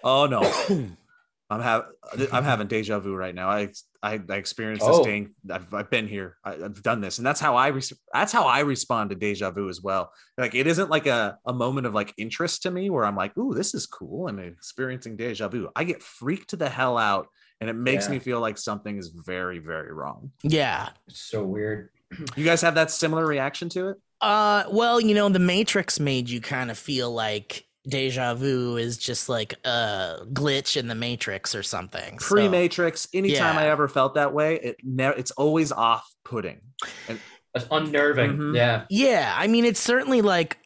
"Oh no, [coughs] I'm having I'm having deja vu right now. I I, I experienced this Oh. thing. I've, I've been here. I, I've done this, and that's how I res- that's how I respond to deja vu as well. Like it isn't like a a moment of like interest to me where I'm like, ooh, this is cool. I'm experiencing deja vu. I get freaked the hell out, and it makes Yeah. me feel like something is very very wrong. yeah It's so weird. You guys have that similar reaction to it? Uh, well, you know, the Matrix made you kind of feel like deja vu is just like a glitch in the Matrix or something. Pre-Matrix, anytime Yeah. I ever felt that way, it never it's always off-putting. It's unnerving. Mhm. Yeah. yeah, I mean, it's certainly like,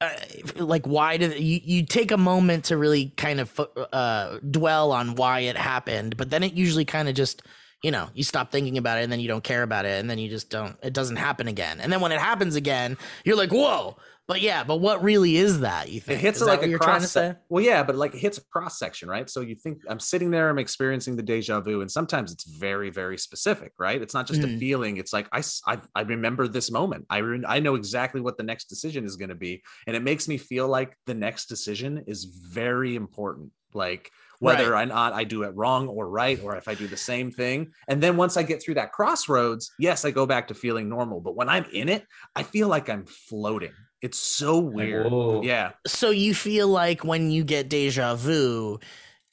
uh, like why did you you take a moment to really kind of uh dwell on why it happened, but then it usually kind of just you know you stop thinking about it and then you don't care about it and then you just don't it doesn't happen again and then when it happens again you're like whoa but yeah but what really is that you It think hits it that like a you're cross trying to say Well, yeah, but like it hits a cross section, right? So you think I'm sitting there, I'm experiencing the deja vu, and sometimes it's very, very specific, right? It's not just a Mhm. feeling. It's like I, I, I remember this moment. I, re- I know exactly what the next decision is going to be, and it makes me feel like the next decision is very important. Like whether or not I do it wrong or right, or if I do the same thing. And then once I get through that crossroads, yes, I go back to feeling normal. But when I'm in it, I feel like I'm floating. It's so weird. whoa. Yeah. so you feel like when you get deja vu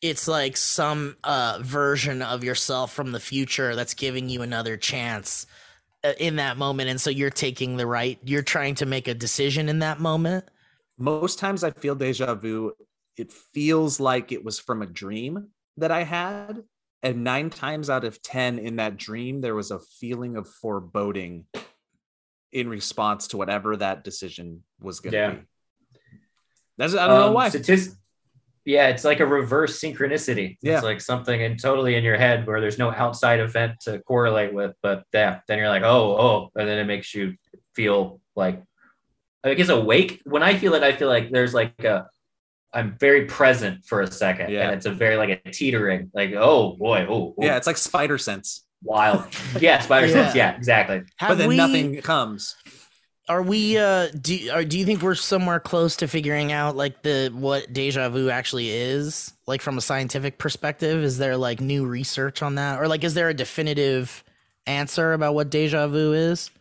it's like some uh version of yourself from the future that's giving you another chance uh, in that moment and so you're taking the right you're trying to make a decision in that moment most times I feel deja vu, it feels like it was from a dream that I had. And nine times out of 10 in that dream, there was a feeling of foreboding in response to whatever that decision was going to Yeah. be. That's, I don't know Um, why. statis- yeah, it's like a reverse synchronicity. Yeah. It's like something in totally in your head where there's no outside event to correlate with, but yeah, then you're like, oh, oh, and then it makes you feel like I guess awake. When I feel it, I feel like there's like a I'm very present for a second. Yeah. And it's a very like a teetering, like, oh boy, oh, oh, yeah, it's like spider sense, wild. yeah, spider sense. Yeah. Yeah, exactly. have but then we nothing comes. are we uh do or do you think we're somewhere close to figuring out like the what deja vu actually is like from a scientific perspective is there like new research on that or like is there a definitive answer about what deja vu is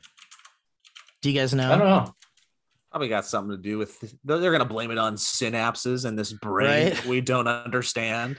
do you guys know I don't know. Probably got something to do with they're going to blame it on synapses and this brain Right. we don't understand.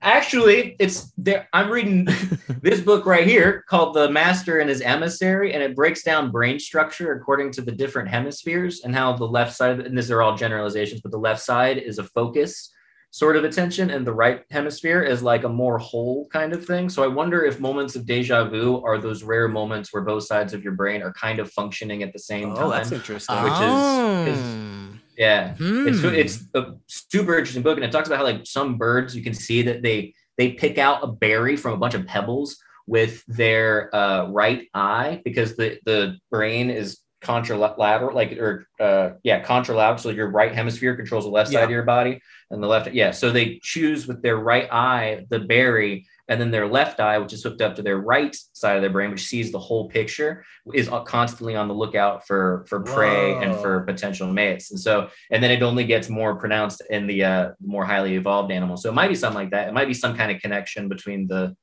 Actually, it's there. I'm reading [laughs] this book right here called The Master and His Emissary, and it breaks down brain structure according to the different hemispheres and how the left side, and these are all generalizations, but the left side is a focus sort of attention, and the right hemisphere is like a more whole kind of thing. So I wonder if moments of deja vu are those rare moments where both sides of your brain are kind of functioning at the same Oh, that's time. interesting. which is- is- Oh. Yeah. It's Hmm. it's a super interesting book, and it talks about how like some birds you can see that they they pick out a berry from a bunch of pebbles with their uh, right eye because the the brain is contralateral, like or uh, yeah, contralateral. So your right hemisphere controls the left Yeah. side of your body, and the left yeah. So they choose with their right eye the berry. And then their left eye, which is hooked up to their right side of their brain, which sees the whole picture, is constantly on the lookout for for prey and for potential mates. And so and then it only gets more pronounced in the uh, more highly evolved animals. So it might be something like that. It might be some kind of connection between the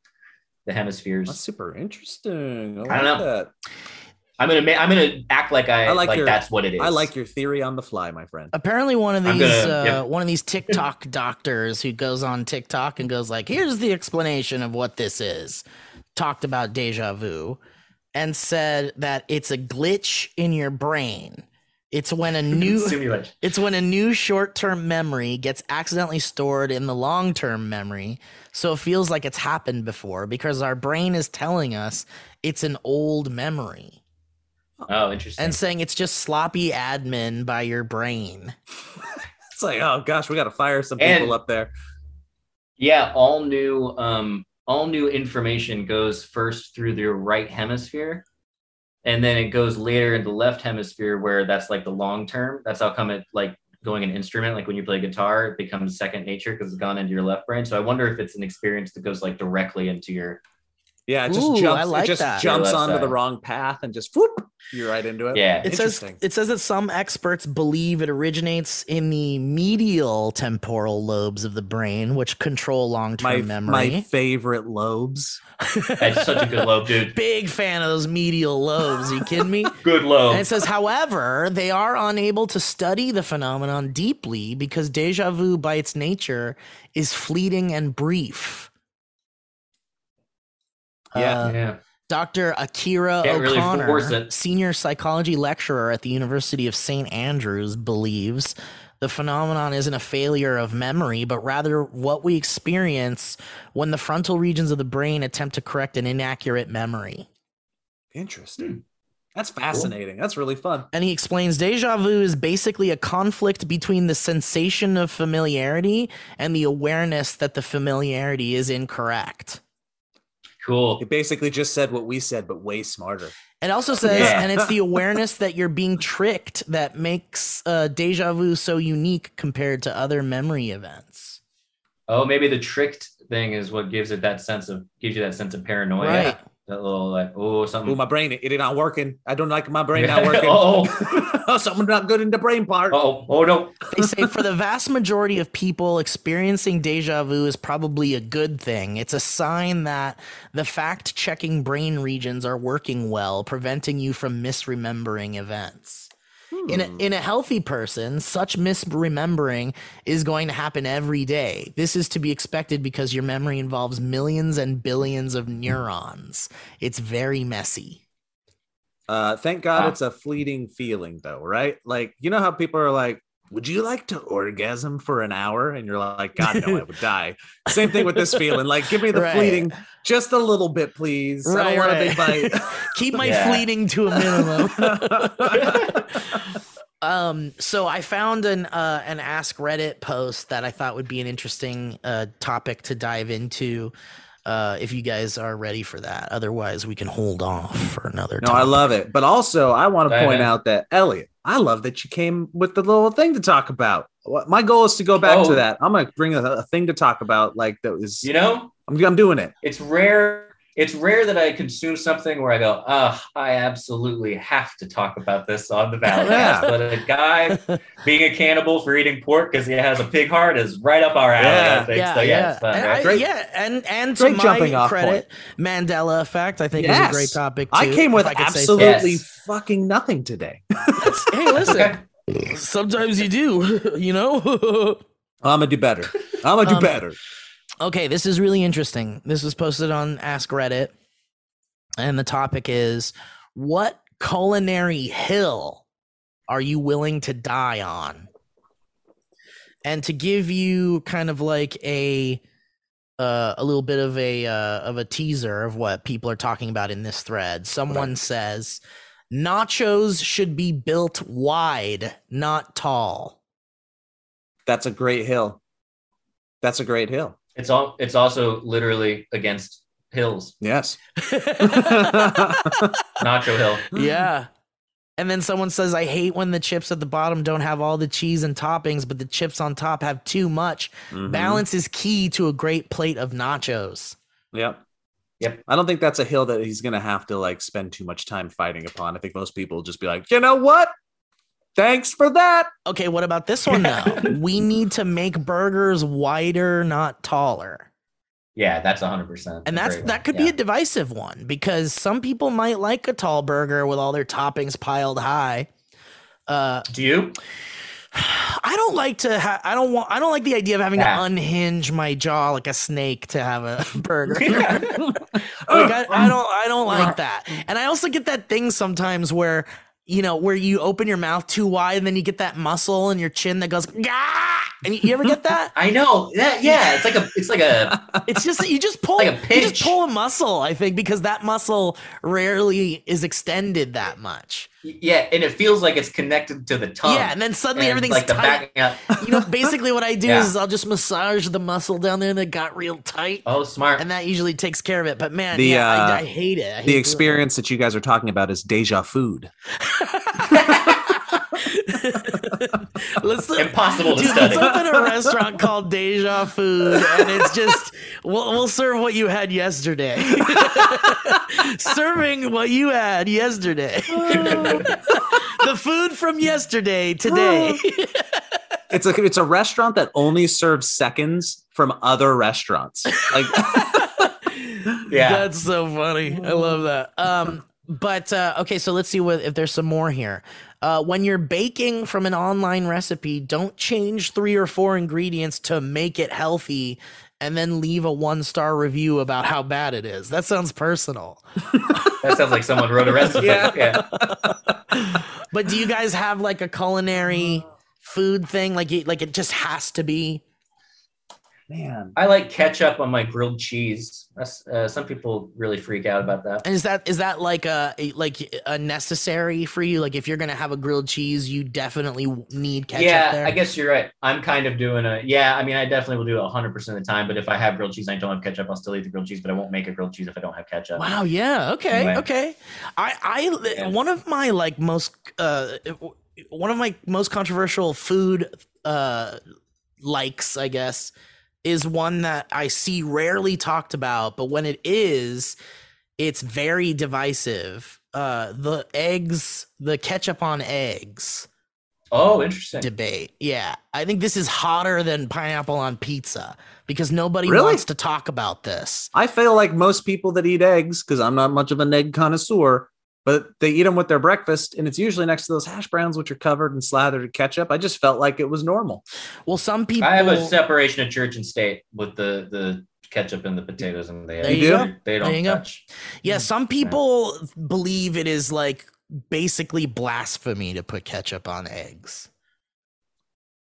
the hemispheres. That's super interesting. I, I don't know. that. I'm gonna ma- I'm gonna act like I, I like like, your- that's what it is. I like your theory on the fly, my friend. Apparently, one of these gonna- uh, yeah. one of these TikTok [laughs] doctors who goes on TikTok and goes like, "Here's the explanation of what this is." Talked about deja vu, and said that it's a glitch in your brain. It's when a [laughs] new simulation. it's when a new short-term memory gets accidentally stored in the long-term memory, so it feels like it's happened before because our brain is telling us it's an old memory Oh, interesting. and saying it's just sloppy admin by your brain. [laughs] It's like, oh gosh, we got to fire some And- people up there. Yeah, all new um all new information goes first through the right hemisphere and then it goes later in the left hemisphere where that's like the long term. That's how come it like going an instrument like when you play guitar it becomes second nature because it's gone into your left brain. So I wonder if it's an experience that goes like directly into your Yeah, it just Ooh, jumps. I like it just that. jumps Left onto the wrong path and just whoop, you're right into it. Yeah. It says it says that some experts believe it originates in the medial temporal lobes of the brain, which control long-term memory. my favorite lobes. [laughs] That's such a good lobe, dude. Big fan of those medial lobes. you kidding me? [laughs] Good lobe. And it says, however, they are unable to study the phenomenon deeply because deja vu, by its nature, is fleeting and brief. Yeah. Uh, yeah. Dr. Akira Can't O'Connor, force it. senior psychology lecturer at the University of St. Andrews, believes the phenomenon isn't a failure of memory, but rather what we experience when the frontal regions of the brain attempt to correct an inaccurate memory. Interesting. That's fascinating. That's really fun. And he explains deja vu is basically a conflict between the sensation of familiarity and the awareness that the familiarity is incorrect. Cool. It basically just said what we said, but way smarter. It also says, Yeah. and it's the [laughs] awareness that you're being tricked that makes uh, deja vu so unique compared to other memory events. Oh, maybe the tricked thing is what gives it that sense of gives you that sense of paranoia. Right. That little like, oh, something. Oh, my brain, it, it not working. I don't like my brain not Yeah. [laughs] Oh. working. Oh. [laughs] [laughs] Something not good in the brain part. oh, oh no. They say for the vast majority of people, experiencing deja vu is probably a good thing. It's a sign that the fact checking brain regions are working well, preventing you from misremembering events. In a, in a healthy person, such misremembering is going to happen every day. This is to be expected because your memory involves millions and billions of neurons. It's very messy. Uh, thank God Wow. it's a fleeting feeling, though, right? Like, you know how people are like, would you like to orgasm for an hour? And you're like, God, no, I would [laughs] die. Same thing with this feeling. Like, give me the Right. fleeting, just a little bit, please. I don't want right. a big bite. [laughs] Keep my Yeah. fleeting to a minimum. [laughs] Um, so I found an uh, an Ask Reddit post that I thought would be an interesting uh, topic to dive into. Uh, if you guys are ready for that, otherwise we can hold off for another. No, I love it. But also, I want to point in. out that Elliott, I love that you came with the little thing to talk about. My goal is to go back Oh. to that. I'm gonna bring a, a thing to talk about. Like that was, You know, I'm, I'm doing it. it's rare. It's rare that I consume something where I go, ah, I absolutely have to talk about this on the Valley. Yeah. But a guy [laughs] being a cannibal for eating pork because he has a pig heart is right up our alley. Yeah. I think. Yeah, so yeah, yeah, it's fun, and right? I- Great- yeah, and and to jumping my off credit, Mandela effect, I think is Yes. a great topic. Too, I came with I could so. absolutely Yes. fucking nothing today. [laughs] Hey, listen, Okay. sometimes you do, [laughs] you know. I'm gonna do better. I'm gonna do Um, better. Okay, this is really interesting. This was posted on Ask Reddit, and the topic is what culinary hill are you willing to die on? And to give you kind of like a uh, a little bit of a uh, of a teaser of what people are talking about in this thread, someone says nachos should be built wide, not tall. That's a great hill. That's a great hill. It's all. It's also literally against hills, Yes. [laughs] [laughs] Nacho Hill. Yeah. And then someone says, I hate when the chips at the bottom don't have all the cheese and toppings, but the chips on top have too much. Mhm. Balance is key to a great plate of nachos. Yep. Yep. I don't think that's a hill that he's gonna have to like spend too much time fighting upon. I think most people will just be like, you know what? Thanks for that. Okay, what about this one though? [laughs] we need to make burgers wider, not taller. Yeah, that's hundred percent. And that's that could be a divisive one because some people might like a tall burger with all their toppings piled high. Uh Do you? [sighs] I don't like to have. I don't want. I don't like the idea of having Yeah. to unhinge my jaw like a snake to have a [laughs] burger. Yeah. [laughs] like I, I don't. I don't like that. And I also get that thing sometimes where you know where you open your mouth too wide and then you get that muscle in your chin that goes. Gah! And you, you ever get that? [laughs] I know. Yeah, yeah. It's like a. It's like a. [laughs] It's just you just pull Like a you just pull a muscle. I think because that muscle rarely is extended that much. Yeah, and it feels like it's connected to the tongue. yeah, and then suddenly and, everything's like the tight. backing up. you know, basically what I do [laughs] Yeah. is I'll just massage the muscle down there that got real tight, Oh, smart. and that usually takes care of it. But man, The, yeah, uh, I, I hate it. I hate The doing experience that you guys are talking about is deja food. [laughs] it. Let's Impossible to Dude, study. let's open a restaurant called Deja Food, and it's just we'll, we'll serve what you had yesterday. [laughs] Serving what you had yesterday. the food from yesterday today. [laughs] It's a it's a restaurant that only serves seconds from other restaurants. Like [laughs] Yeah. That's so funny. I love that. Um, but uh, okay, so let's see what if there's some more here. Uh, when you're baking from an online recipe, don't change three or four ingredients to make it healthy, and then leave a one star review about how bad it is. That sounds personal. [laughs] That sounds like someone wrote a recipe. Yeah. yeah. But do you guys have like a culinary food thing? Like, like it just has to be. Man, I like ketchup on my grilled cheese. That's, uh, some people really freak out about that. And is that is that like a, a like a necessary for you? Like, if you're gonna have a grilled cheese, you definitely need ketchup yeah, there. I guess you're right. I'm kind of doing a yeah. I mean, I definitely will do it 100 percent of the time. But if I have grilled cheese, and I don't have ketchup. I'll still eat the grilled cheese, but I won't make a grilled cheese if I don't have ketchup. Wow. Yeah. Okay. Anyway. Okay. I. I. Yeah. One of my like most. Uh. One of my most controversial food. Uh. Likes. I guess. Is one that I see rarely talked about, but when it is, it's very divisive. Uh. The eggs. The ketchup on eggs Oh, interesting. debate. Yeah. I think this is hotter than pineapple on pizza because nobody Really? wants to talk about this. I feel like most people that eat eggs because I'm not much of an egg connoisseur, but they eat them with their breakfast, and it's usually next to those hash browns, which are covered and slathered in ketchup. I just felt like it was normal. Well, some people. I have a separation of church and state with the the ketchup and the potatoes, and they There you go. they don't you touch. Yeah, some people believe it is like basically blasphemy to put ketchup on eggs.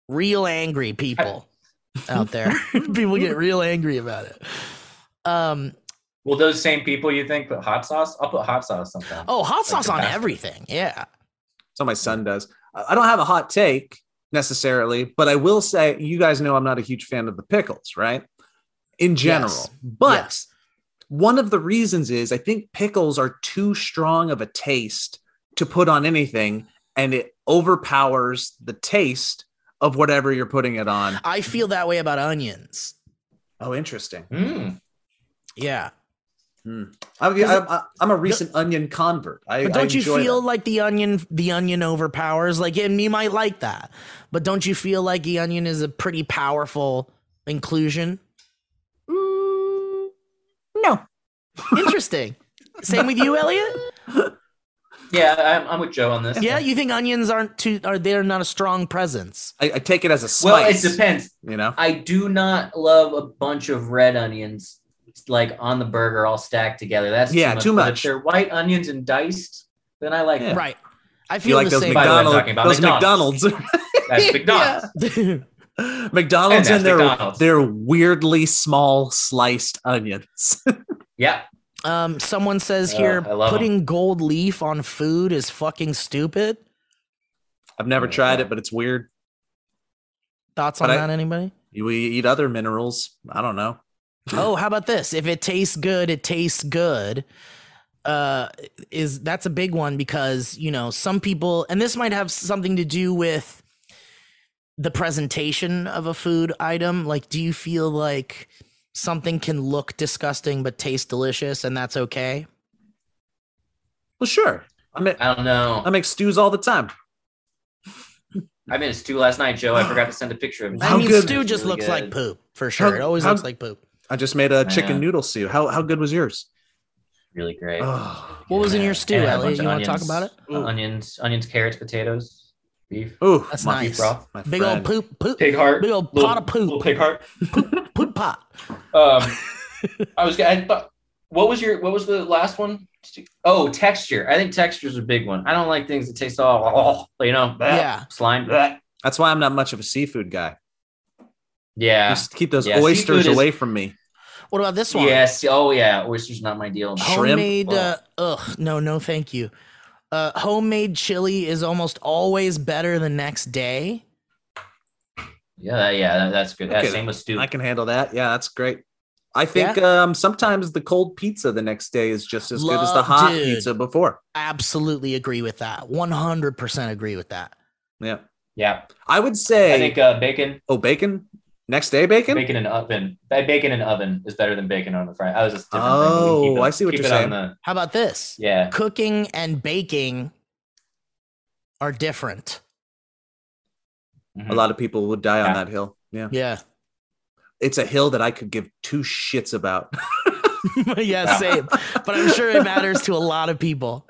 Real angry people [laughs] out there. [laughs] [laughs] people get real angry about it. Um Will those same people you think put hot sauce? I'll put hot sauce sometimes. oh, hot sauce on everything. Yeah. So my son does. I I don't have a hot take necessarily, but I will say you guys know I'm not a huge fan of the pickles, right? In general. Yes. But Yes. one of the reasons is I think pickles are too strong of a taste to put on anything and it overpowers the taste of whatever you're putting it on. I feel that way about onions. Oh, interesting. Mm. Yeah. I'm, I'm, I'm a recent onion convert. I, But don't I you feel them. like the onion the onion overpowers like and you might like that. But don't you feel like the onion is a pretty powerful inclusion? Mm, no. [laughs] Interesting. Same with you, Elliott? Yeah, I'm, I'm with Joe on this. Yeah, you think onions aren't too are they're not a strong presence. I, I take it as a spice. Well, it depends. You know, I do not love a bunch of red onions like on the burger all stacked together. That's Yeah, too But much. If they're white onions and diced, then I like Yeah. them. Right. I you feel like the those same. By the way, I'm McDonald's, talking about those McDonald's. McDonald's, [laughs] That's McDonald's. [laughs] McDonald's And and, that's their McDonald's. their weirdly small sliced onions. [laughs] Yeah. um someone says Oh, here I love 'em. putting gold leaf on food is fucking stupid. I've never tried it, but it's weird. Thoughts on But I- that anybody? We eat other minerals. I don't know. Oh, how about this? If it tastes good, it tastes good. Uh is that's a big one because, you know, some people and this might have something to do with the presentation of a food item. Like do you feel like something can look disgusting but taste delicious and that's okay? Well, sure. I make I don't know. I make stews all the time. [laughs] I made a stew last night, Joe. I forgot to send a picture of it. I mean, good- stew just really looks like poop for sure. How- it always how- looks like poop. I just made a chicken Yeah. noodle stew. How how good was yours? Really great. Oh, What was in your stew, And a Elliott? bunch You of want to talk onions. about it? Ooh. Onions, onions, carrots, potatoes. Beef. Ooh, That's my, nice. broth. my Big friend. old poop, poop, Pig heart. big old little- pot of Little poop, pig heart. [laughs] poop pot. Um, [laughs] I was. I thought. What was your? What was the last one? Oh, texture. I think texture is a big one. I don't like things that taste all, oh, [laughs] you know, bleh, Yeah. slime. bleh. That's why I'm not much of a seafood guy. Yeah. Just keep those Yeah, oysters seafood is- away from me. What about this one? Yes. Oh, yeah. Oyster's not my deal. Shrimp? homemade. Uh, ugh, no, no, thank you. Uh, homemade chili is almost always better the next day. Yeah. Yeah. that- That's good. That Okay, same with stew. I can handle that. Yeah, that's great. I think um, sometimes the cold pizza the next day is just as good as the hot dude. pizza before. Absolutely agree with that. One hundred percent agree with that. Yeah. Yeah. I would say, I think uh, bacon, oh, bacon? Next day bacon? bacon in an oven, that bacon in an oven is better than bacon on the fry. I was just different. Oh, thing. We keep it- I see what you're saying. the- How about this? yeah. Cooking and baking are different. Mhm. A lot of people would die on that hill. Yeah. Yeah. It's a hill that I could give two shits about. [laughs] yeah, same. But I'm sure it matters to a lot of people.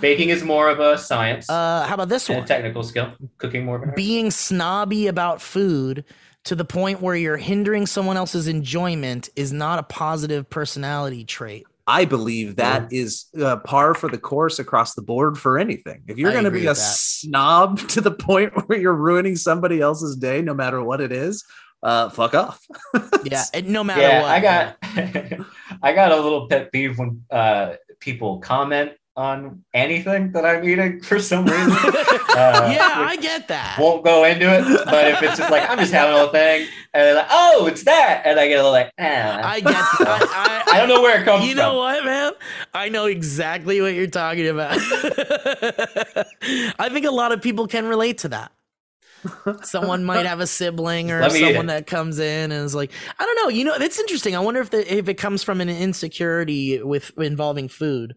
Baking is more of a science Uh, how about this and a one? technical skill. Cooking more of an art. Being snobby about food to the point where you're hindering someone else's enjoyment is not a positive personality trait. I believe that is uh, par for the course across the board for anything. If you're going to be a that. snob [laughs] to the point where you're ruining somebody else's day, no matter what it is, uh, fuck off. [laughs] Yeah, no matter yeah, what. I got [laughs] I got a little pet peeve when uh, people comment on anything that I'm eating for some reason. [laughs] Uh, yeah, I get that. won't go into it, but if it's just like I'm just having a little thing, and they're like, oh, it's that, and I get a little like, ah. I get [laughs] I, I don't know where it comes from. You from. know what, man? I know exactly what you're talking about. [laughs] I think a lot of people can relate to that. Someone might have a sibling or Let me eat someone that comes in and is like, I don't know. You know, it's interesting. I wonder if the, if it comes from an insecurity with involving food.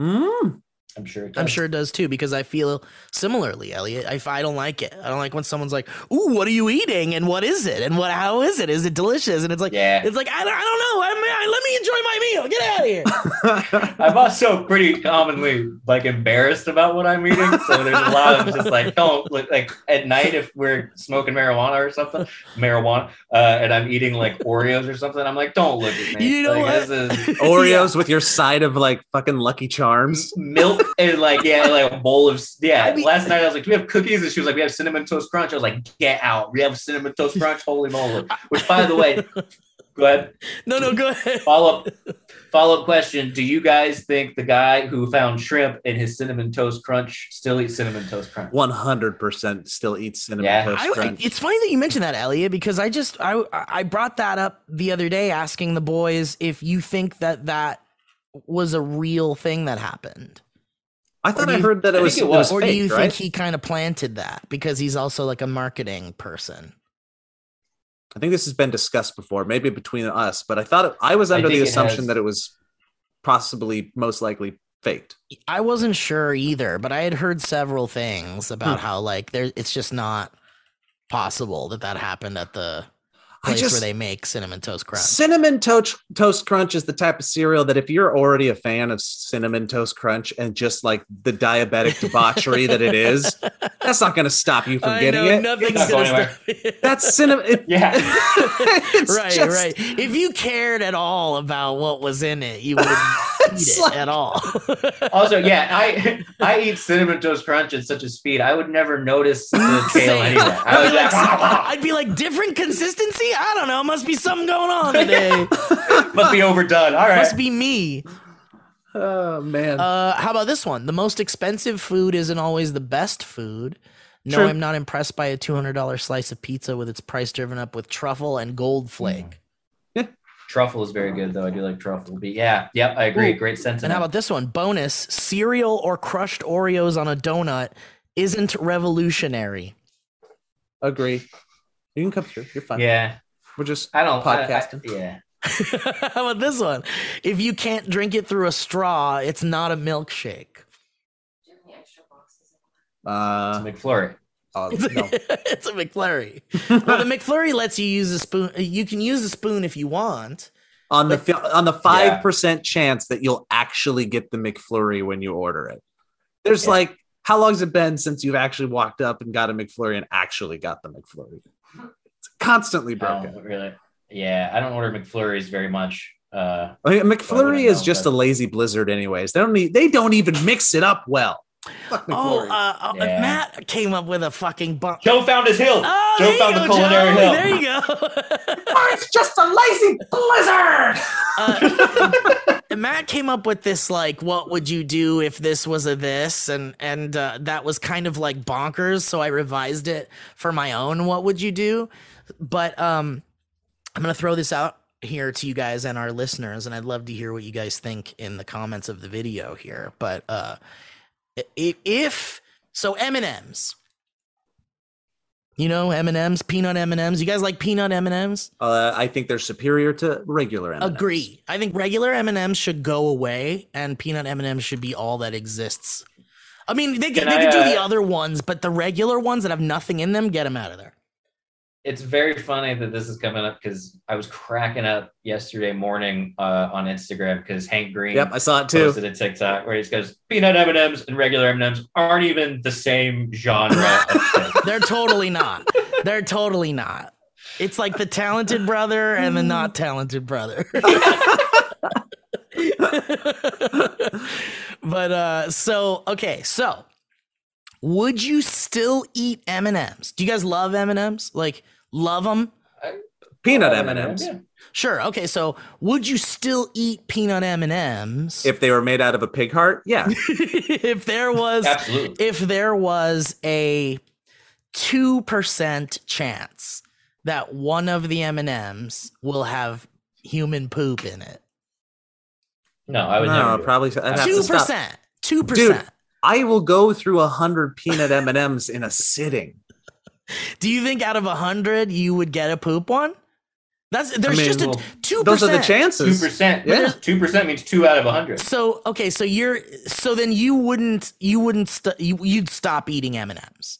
Mm. I'm sure. It I'm does. sure it does too because I feel similarly, Elliott. If I don't like it, I don't like when someone's like, "Ooh, what are you eating? And what is it? And what? How is it? Is it delicious?" And it's like, Yeah. it's like I don't, I don't know. I mean, I, let me enjoy my meal. Get out of here. [laughs] [laughs] I'm also pretty commonly like embarrassed about what I'm eating. So there's a lot of just like don't look like at night if we're smoking marijuana or something, marijuana, uh, and I'm eating like Oreos or something. I'm like, don't look at me. You know like, what? This is [laughs] Oreos with your side of like fucking Lucky Charms. milk and like yeah, like a bowl of yeah. I mean- Last night I was like, do we have cookies? And she was like, we have cinnamon toast crunch. I was like, get out. We have cinnamon toast crunch. Holy moly! Which by the way, [laughs] go ahead. No, no, go ahead. Follow up follow up question. Do you guys think the guy who found shrimp in his cinnamon toast crunch still eats cinnamon toast crunch? 100% still eats cinnamon Yeah. toast I, I- crunch. it's funny that you mentioned that, Elliott, because I just I I brought that up the other day, asking the boys if you think that that was a real thing that happened, I thought do I you- heard that it was, think it it was was. or do you right? think he kind of planted that because he's also like a marketing person? I think this has been discussed before, maybe between us, but I thought it, I was I under the think it assumption has. that it was possibly most likely faked. I wasn't sure either, but I had heard several things about Hmm. how like there it's just not possible that that happened at the I place just- where they make cinnamon toast crunch. Cinnamon toast toast crunch is the type of cereal that if you're already a fan of cinnamon toast crunch and just like the diabetic debauchery that it is, [laughs] that's not going to stop you from I getting know, it. nothing's Not gonna stop. That's cinnamon. it- [laughs] Yeah. [laughs] right, just- right. If you cared at all about what was in it, you wouldn't eat it like- at all. [laughs] Also, yeah, I I eat cinnamon toast crunch at such a speed I would never notice the tail [laughs] Same. anyway. I I'd, be like, like, I'd be like, different consistency? I don't know. Must be something going on today. [laughs] must be overdone. All right. Must be me. Oh man. Uh, how about this one? The most expensive food isn't always the best food. No, True. I'm not impressed by a $200 slice of pizza with its price driven up with truffle and gold flake. Truffle is very good though. I do like truffle. But yeah, yep, I agree. Ooh. Great sentiment. And how about this one? Bonus cereal or crushed Oreos on a donut isn't revolutionary. Agree. You can come through. You're fine. yeah, We're just I don't I- I- podcasting. yeah, [laughs] How about this one? If you can't drink it through a straw, it's not a milkshake. it's uh, a McFlurry. Oh, It's a, no. [laughs] it's a McFlurry. well, the McFlurry lets you use a spoon. You can use a spoon if you want. on the on the five percent chance that you'll actually get the McFlurry when you order it. There's Yeah. like how long's it been since you've actually walked up and got a McFlurry and actually got the McFlurry? It's constantly broken. Oh, really? Yeah, I don't order McFlurries very much. Uh, I mean, McFlurry is know, just but- a lazy blizzard, anyways. They don't need. They don't even mix it up well. Fuck Oh, McFlurry. uh, uh, Yeah. Matt came up with a fucking bump. Joe found his hill. Oh, Joe there you found go, the culinary Joe. hill. There you go. [laughs] Oh, it's just a lazy blizzard. uh, [laughs] Matt came up with this like, what would you do if this was a this, and and uh, that was kind of like bonkers. So I revised it for my own. What would you do? But um, I'm gonna throw this out here to you guys and our listeners, and I'd love to hear what you guys think in the comments of the video here. But uh, i- if so, M and M's. You know M and M's, peanut M and M's. You guys like peanut M and M's? Uh, I think they're superior to regular M&Ms. Agree. I think regular M and M's should go away, and peanut M and M's should be all that exists. I mean, they can, Can they I, can do the uh, other ones, but the regular ones that have nothing in them, get them out of there. It's very funny that this is coming up because I was cracking up yesterday morning uh, on Instagram because Hank Green Yep, I saw it too. posted a TikTok where he goes, "Peanut M and M's and regular M and M's aren't even the same genre." [laughs] They're totally not. They're totally not. It's like the talented brother and the not talented brother. [laughs] but uh so okay, so would you still eat M&Ms? Do you guys love M&Ms? Like love them? Peanut Oh, M&Ms. yeah. Sure. Okay, so would you still eat peanut M&Ms If they were made out of a pig heart, yeah. [laughs] if there was Absolutely. if there was a 2% chance that one of the M&Ms will have human poop in it. No, I would never. no, do probably. Two percent. have to stop. 2%. 2%. Dude. I will go through a hundred peanut M and M's in a sitting. Do you think out of a 100 you would get a poop one? That's there's mean, just a 2. Those are the chances. Two percent. Yeah. Two percent means two out of a hundred. So, okay, so you're so then you wouldn't you wouldn't st- you, you'd stop eating M&Ms.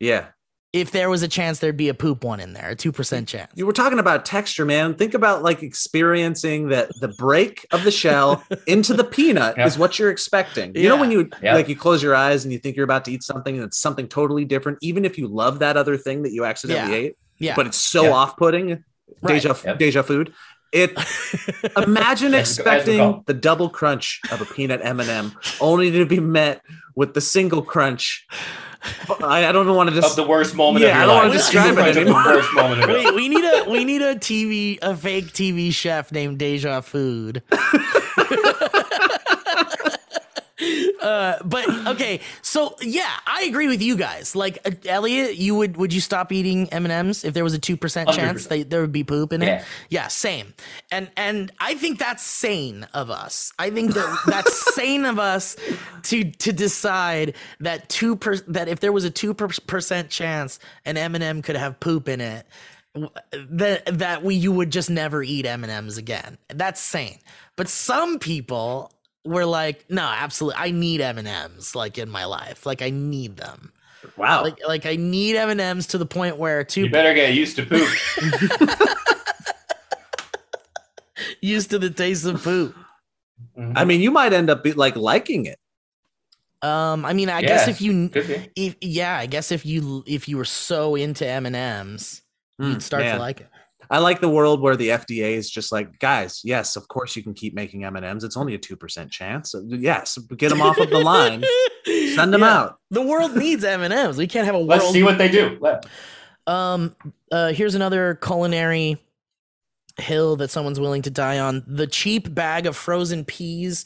Yeah, If there was a chance there'd be a poop one in there, a 2% chance. you were talking about texture, man. Think about like experiencing that the break of the shell [laughs] into the peanut Yeah. is what you're expecting. You know when you Yeah. like you close your eyes and you think you're about to eat something and it's something totally different, even if you love that other thing that you accidentally Yeah. ate, Yeah. but it's so Yeah. off-putting. Right. Deja Yep. deja food. It [laughs] imagine As we go- as we expecting the double crunch of a peanut M&M only to be met with the single crunch. I, I don't want to Of the worst moment Yeah, of your I don't life. wanna describe it Crunch of anymore. The worst moment of. Wait, we need a we need a TV a fake TV chef named Deja Food. [laughs] uh, but okay, so yeah, I agree with you guys. Like uh, Elliott, you would would you stop eating M and M's if there was a two percent chance that there would be poop in it? Yeah. Yeah, same. And and I think that's sane of us. I think that that's [laughs] sane of us to to decide that two per, that if there was a two percent chance an M and M could have poop in it, that that we you would just never eat M and M's again. That's sane. But some people were like, no, absolutely, I need M and M's like in my life. Like I need them. wow. Like like I need M and M's to the point where two You better get used to poop. [laughs] used to the taste of poop. I mean, you might end up be, like liking it. Um, I mean, I guess if you, if, yeah, I guess if you if you were so into M and M's, Mm, you'd start man. to like it. I like the world where the FDA is just like, guys, yes, of course you can keep making M and M's. It's only a two percent chance. Yes, get them off of the line. Send them [laughs] Yeah. out. The world needs M and M's. We can't have a world. Let's see what they do. Let- um, uh, here's another culinary hill that someone's willing to die on. The cheap bag of frozen peas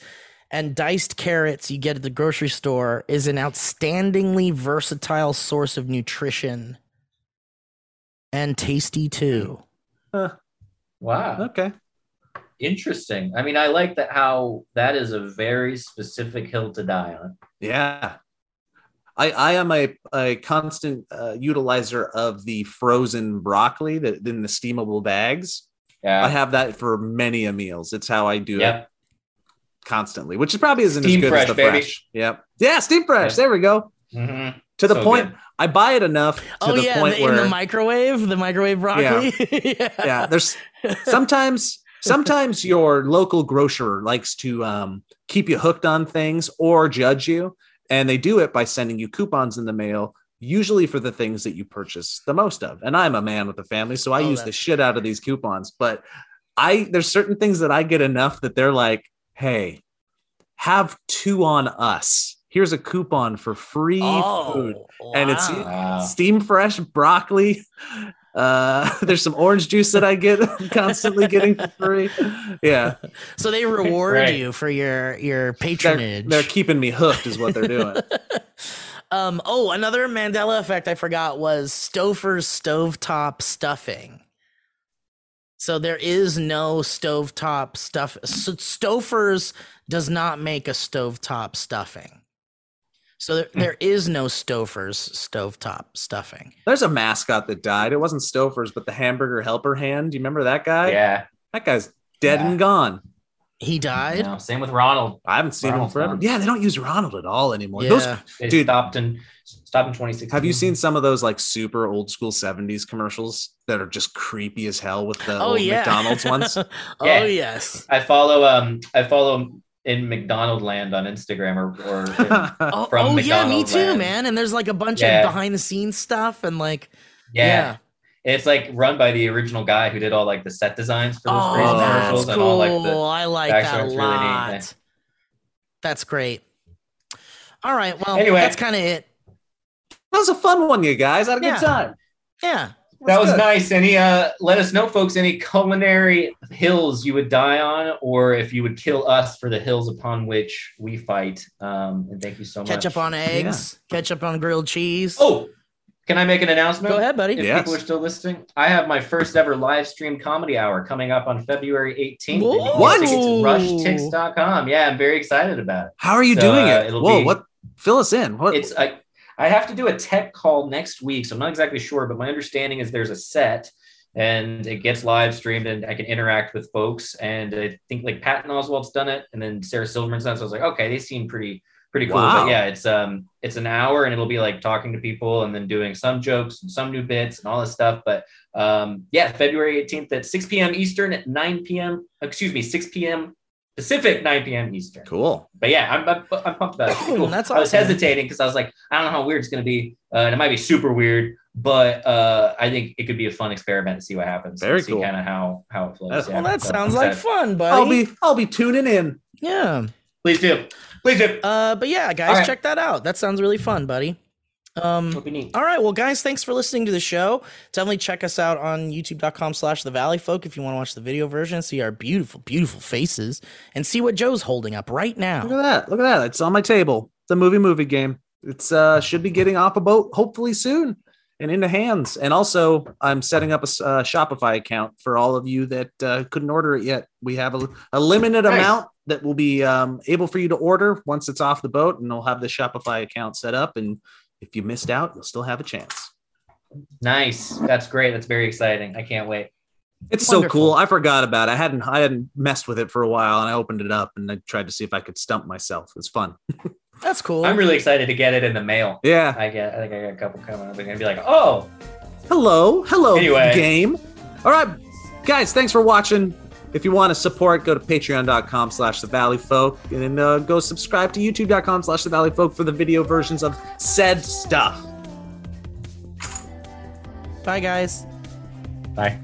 and diced carrots you get at the grocery store is an outstandingly versatile source of nutrition and tasty too. Wow. Okay. Interesting. I mean, I like that how that is a very specific hill to die on. Yeah. I, I am a, a constant uh, utilizer of the frozen broccoli that in the steamable bags. Yeah. I have that for many a meals. It's how I do it Yep. constantly, which probably isn't Steam as good fresh, as the baby. fresh. Yep. Yeah, steam fresh. Yeah. There we go. Hmm To the So point, good. I buy it enough to oh the yeah, point the, where in the microwave, the microwave broccoli. [laughs] Yeah. yeah, there's sometimes sometimes your local grocer likes to um, keep you hooked on things or judge you and they do it by sending you coupons in the mail usually for the things that you purchase the most of. And i'm a man with a family so i Oh, use the shit out of these coupons. But i there's certain things that i get enough that they're like hey have two on us here's a coupon for free food and it's- wow. Wow. steam fresh broccoli uh [laughs] there's some orange juice that i get [laughs] constantly getting for free yeah [laughs] so they reward Right. you for your your they're, patronage. they're keeping me hooked is what they're doing um. Oh, another Mandela effect I forgot was Stouffer's stovetop stuffing. So there is no stovetop stuff. So Stouffer's does not make a stovetop stuffing. So there, there is no Stouffer's stovetop stuffing. there's a mascot that died it wasn't stouffer's but the hamburger helper hand do you remember that guy Yeah. that guy's dead Yeah. and gone He died. No, same with Ronald. i haven't seen Ronald's him forever gone. yeah they don't use ronald at all anymore Yeah. those They Dude. stopped in stopped in 2016. have you seen some of those like super old school 70s commercials that are just creepy as hell with the oh old yeah. mcdonald's ones [laughs] oh Yeah. yes. I follow um I follow in McDonald Land on Instagram or or [laughs] in- Oh, From oh yeah, me too, land. man. And there's like a bunch Yeah. of behind the scenes stuff and like yeah. It's like run by the original guy who did all like the set designs for those Oh, crazy that's commercials cool. and all like the I like backstory. that a It's really neat, lot. yeah. That's great. All right. Well, Anyway. that's kind of it. that was a fun one you guys I had a Yeah. good time Yeah. That was good. nice. Any uh let us know, folks, any culinary hills you would die on, or if you would kill us for the hills upon which we fight. Um, and thank you so much. Ketchup on eggs, ketchup on grilled cheese. Oh, can I make an announcement? Go ahead, buddy. If Yes. people are still listening, I have my first ever live stream comedy hour coming up on February 18th. and you can get What? tickets rushtix.com. Yeah, I'm very excited about it. how are you So, doing uh, it it'll whoa be- what fill us in what It's I, I have to do a tech call next week, so I'm not exactly sure, but my understanding is there's a set and it gets live streamed and I can interact with folks. And I think like Patton Oswalt's done it and then Sarah Silverman's done it. So I was like, okay, they seem pretty pretty cool. Wow. But yeah, it's um it's an hour and it'll be like talking to people and then doing some jokes and some new bits and all this stuff. But um yeah, February 18th at 6 p.m. Eastern at 9 p.m. Excuse me, 6 p.m. Pacific, 9 p.m. Eastern. cool But yeah, I'm, I'm, I'm pumped about it. It's cool. That's awesome. I was hesitating because I was like, I don't know how weird it's going to be. Uh, and it might be super weird, but uh, I think it could be a fun experiment to see what happens. Very see cool. kind of how, how it flows. That's- yeah. Well, that So sounds like fun, buddy. i'll be i'll be tuning in yeah. Please do. Please do. Uh, but yeah, guys, All right. check that out. That sounds really fun, buddy. Um, Would be neat. All right, well, guys, thanks for listening to the show. Definitely check us out on youtube.com slash the valley folk if you want to watch the video version, see our beautiful, beautiful faces, and see what Joe's holding up right now. Look at that. Look at that. It's on my table. The movie movie game. It's uh should be getting off a boat hopefully soon and into hands. And also, I'm setting up a uh, Shopify account for all of you that uh, couldn't order it yet. We have a, a limited Nice. amount that will be um, able for you to order once it's off the boat, and they'll have the Shopify account set up. And if you missed out, you'll still have a chance. Nice. That's great. That's very exciting. I can't wait. It's so cool. I forgot about it. I hadn't I hadn't messed with it for a while, and I opened it up and I tried to see if I could stump myself. It's fun. [laughs] That's cool. I'm really excited to get it in the mail. Yeah. I get. I think I got a couple coming. I'm gonna be like, oh, Hello, hello, Anyway. game. All right, guys, thanks for watching. If you want to support, go to patreon.com slash the valley folk and then uh, go subscribe to youtube.com slash the valley folk for the video versions of said stuff. Bye, guys. bye.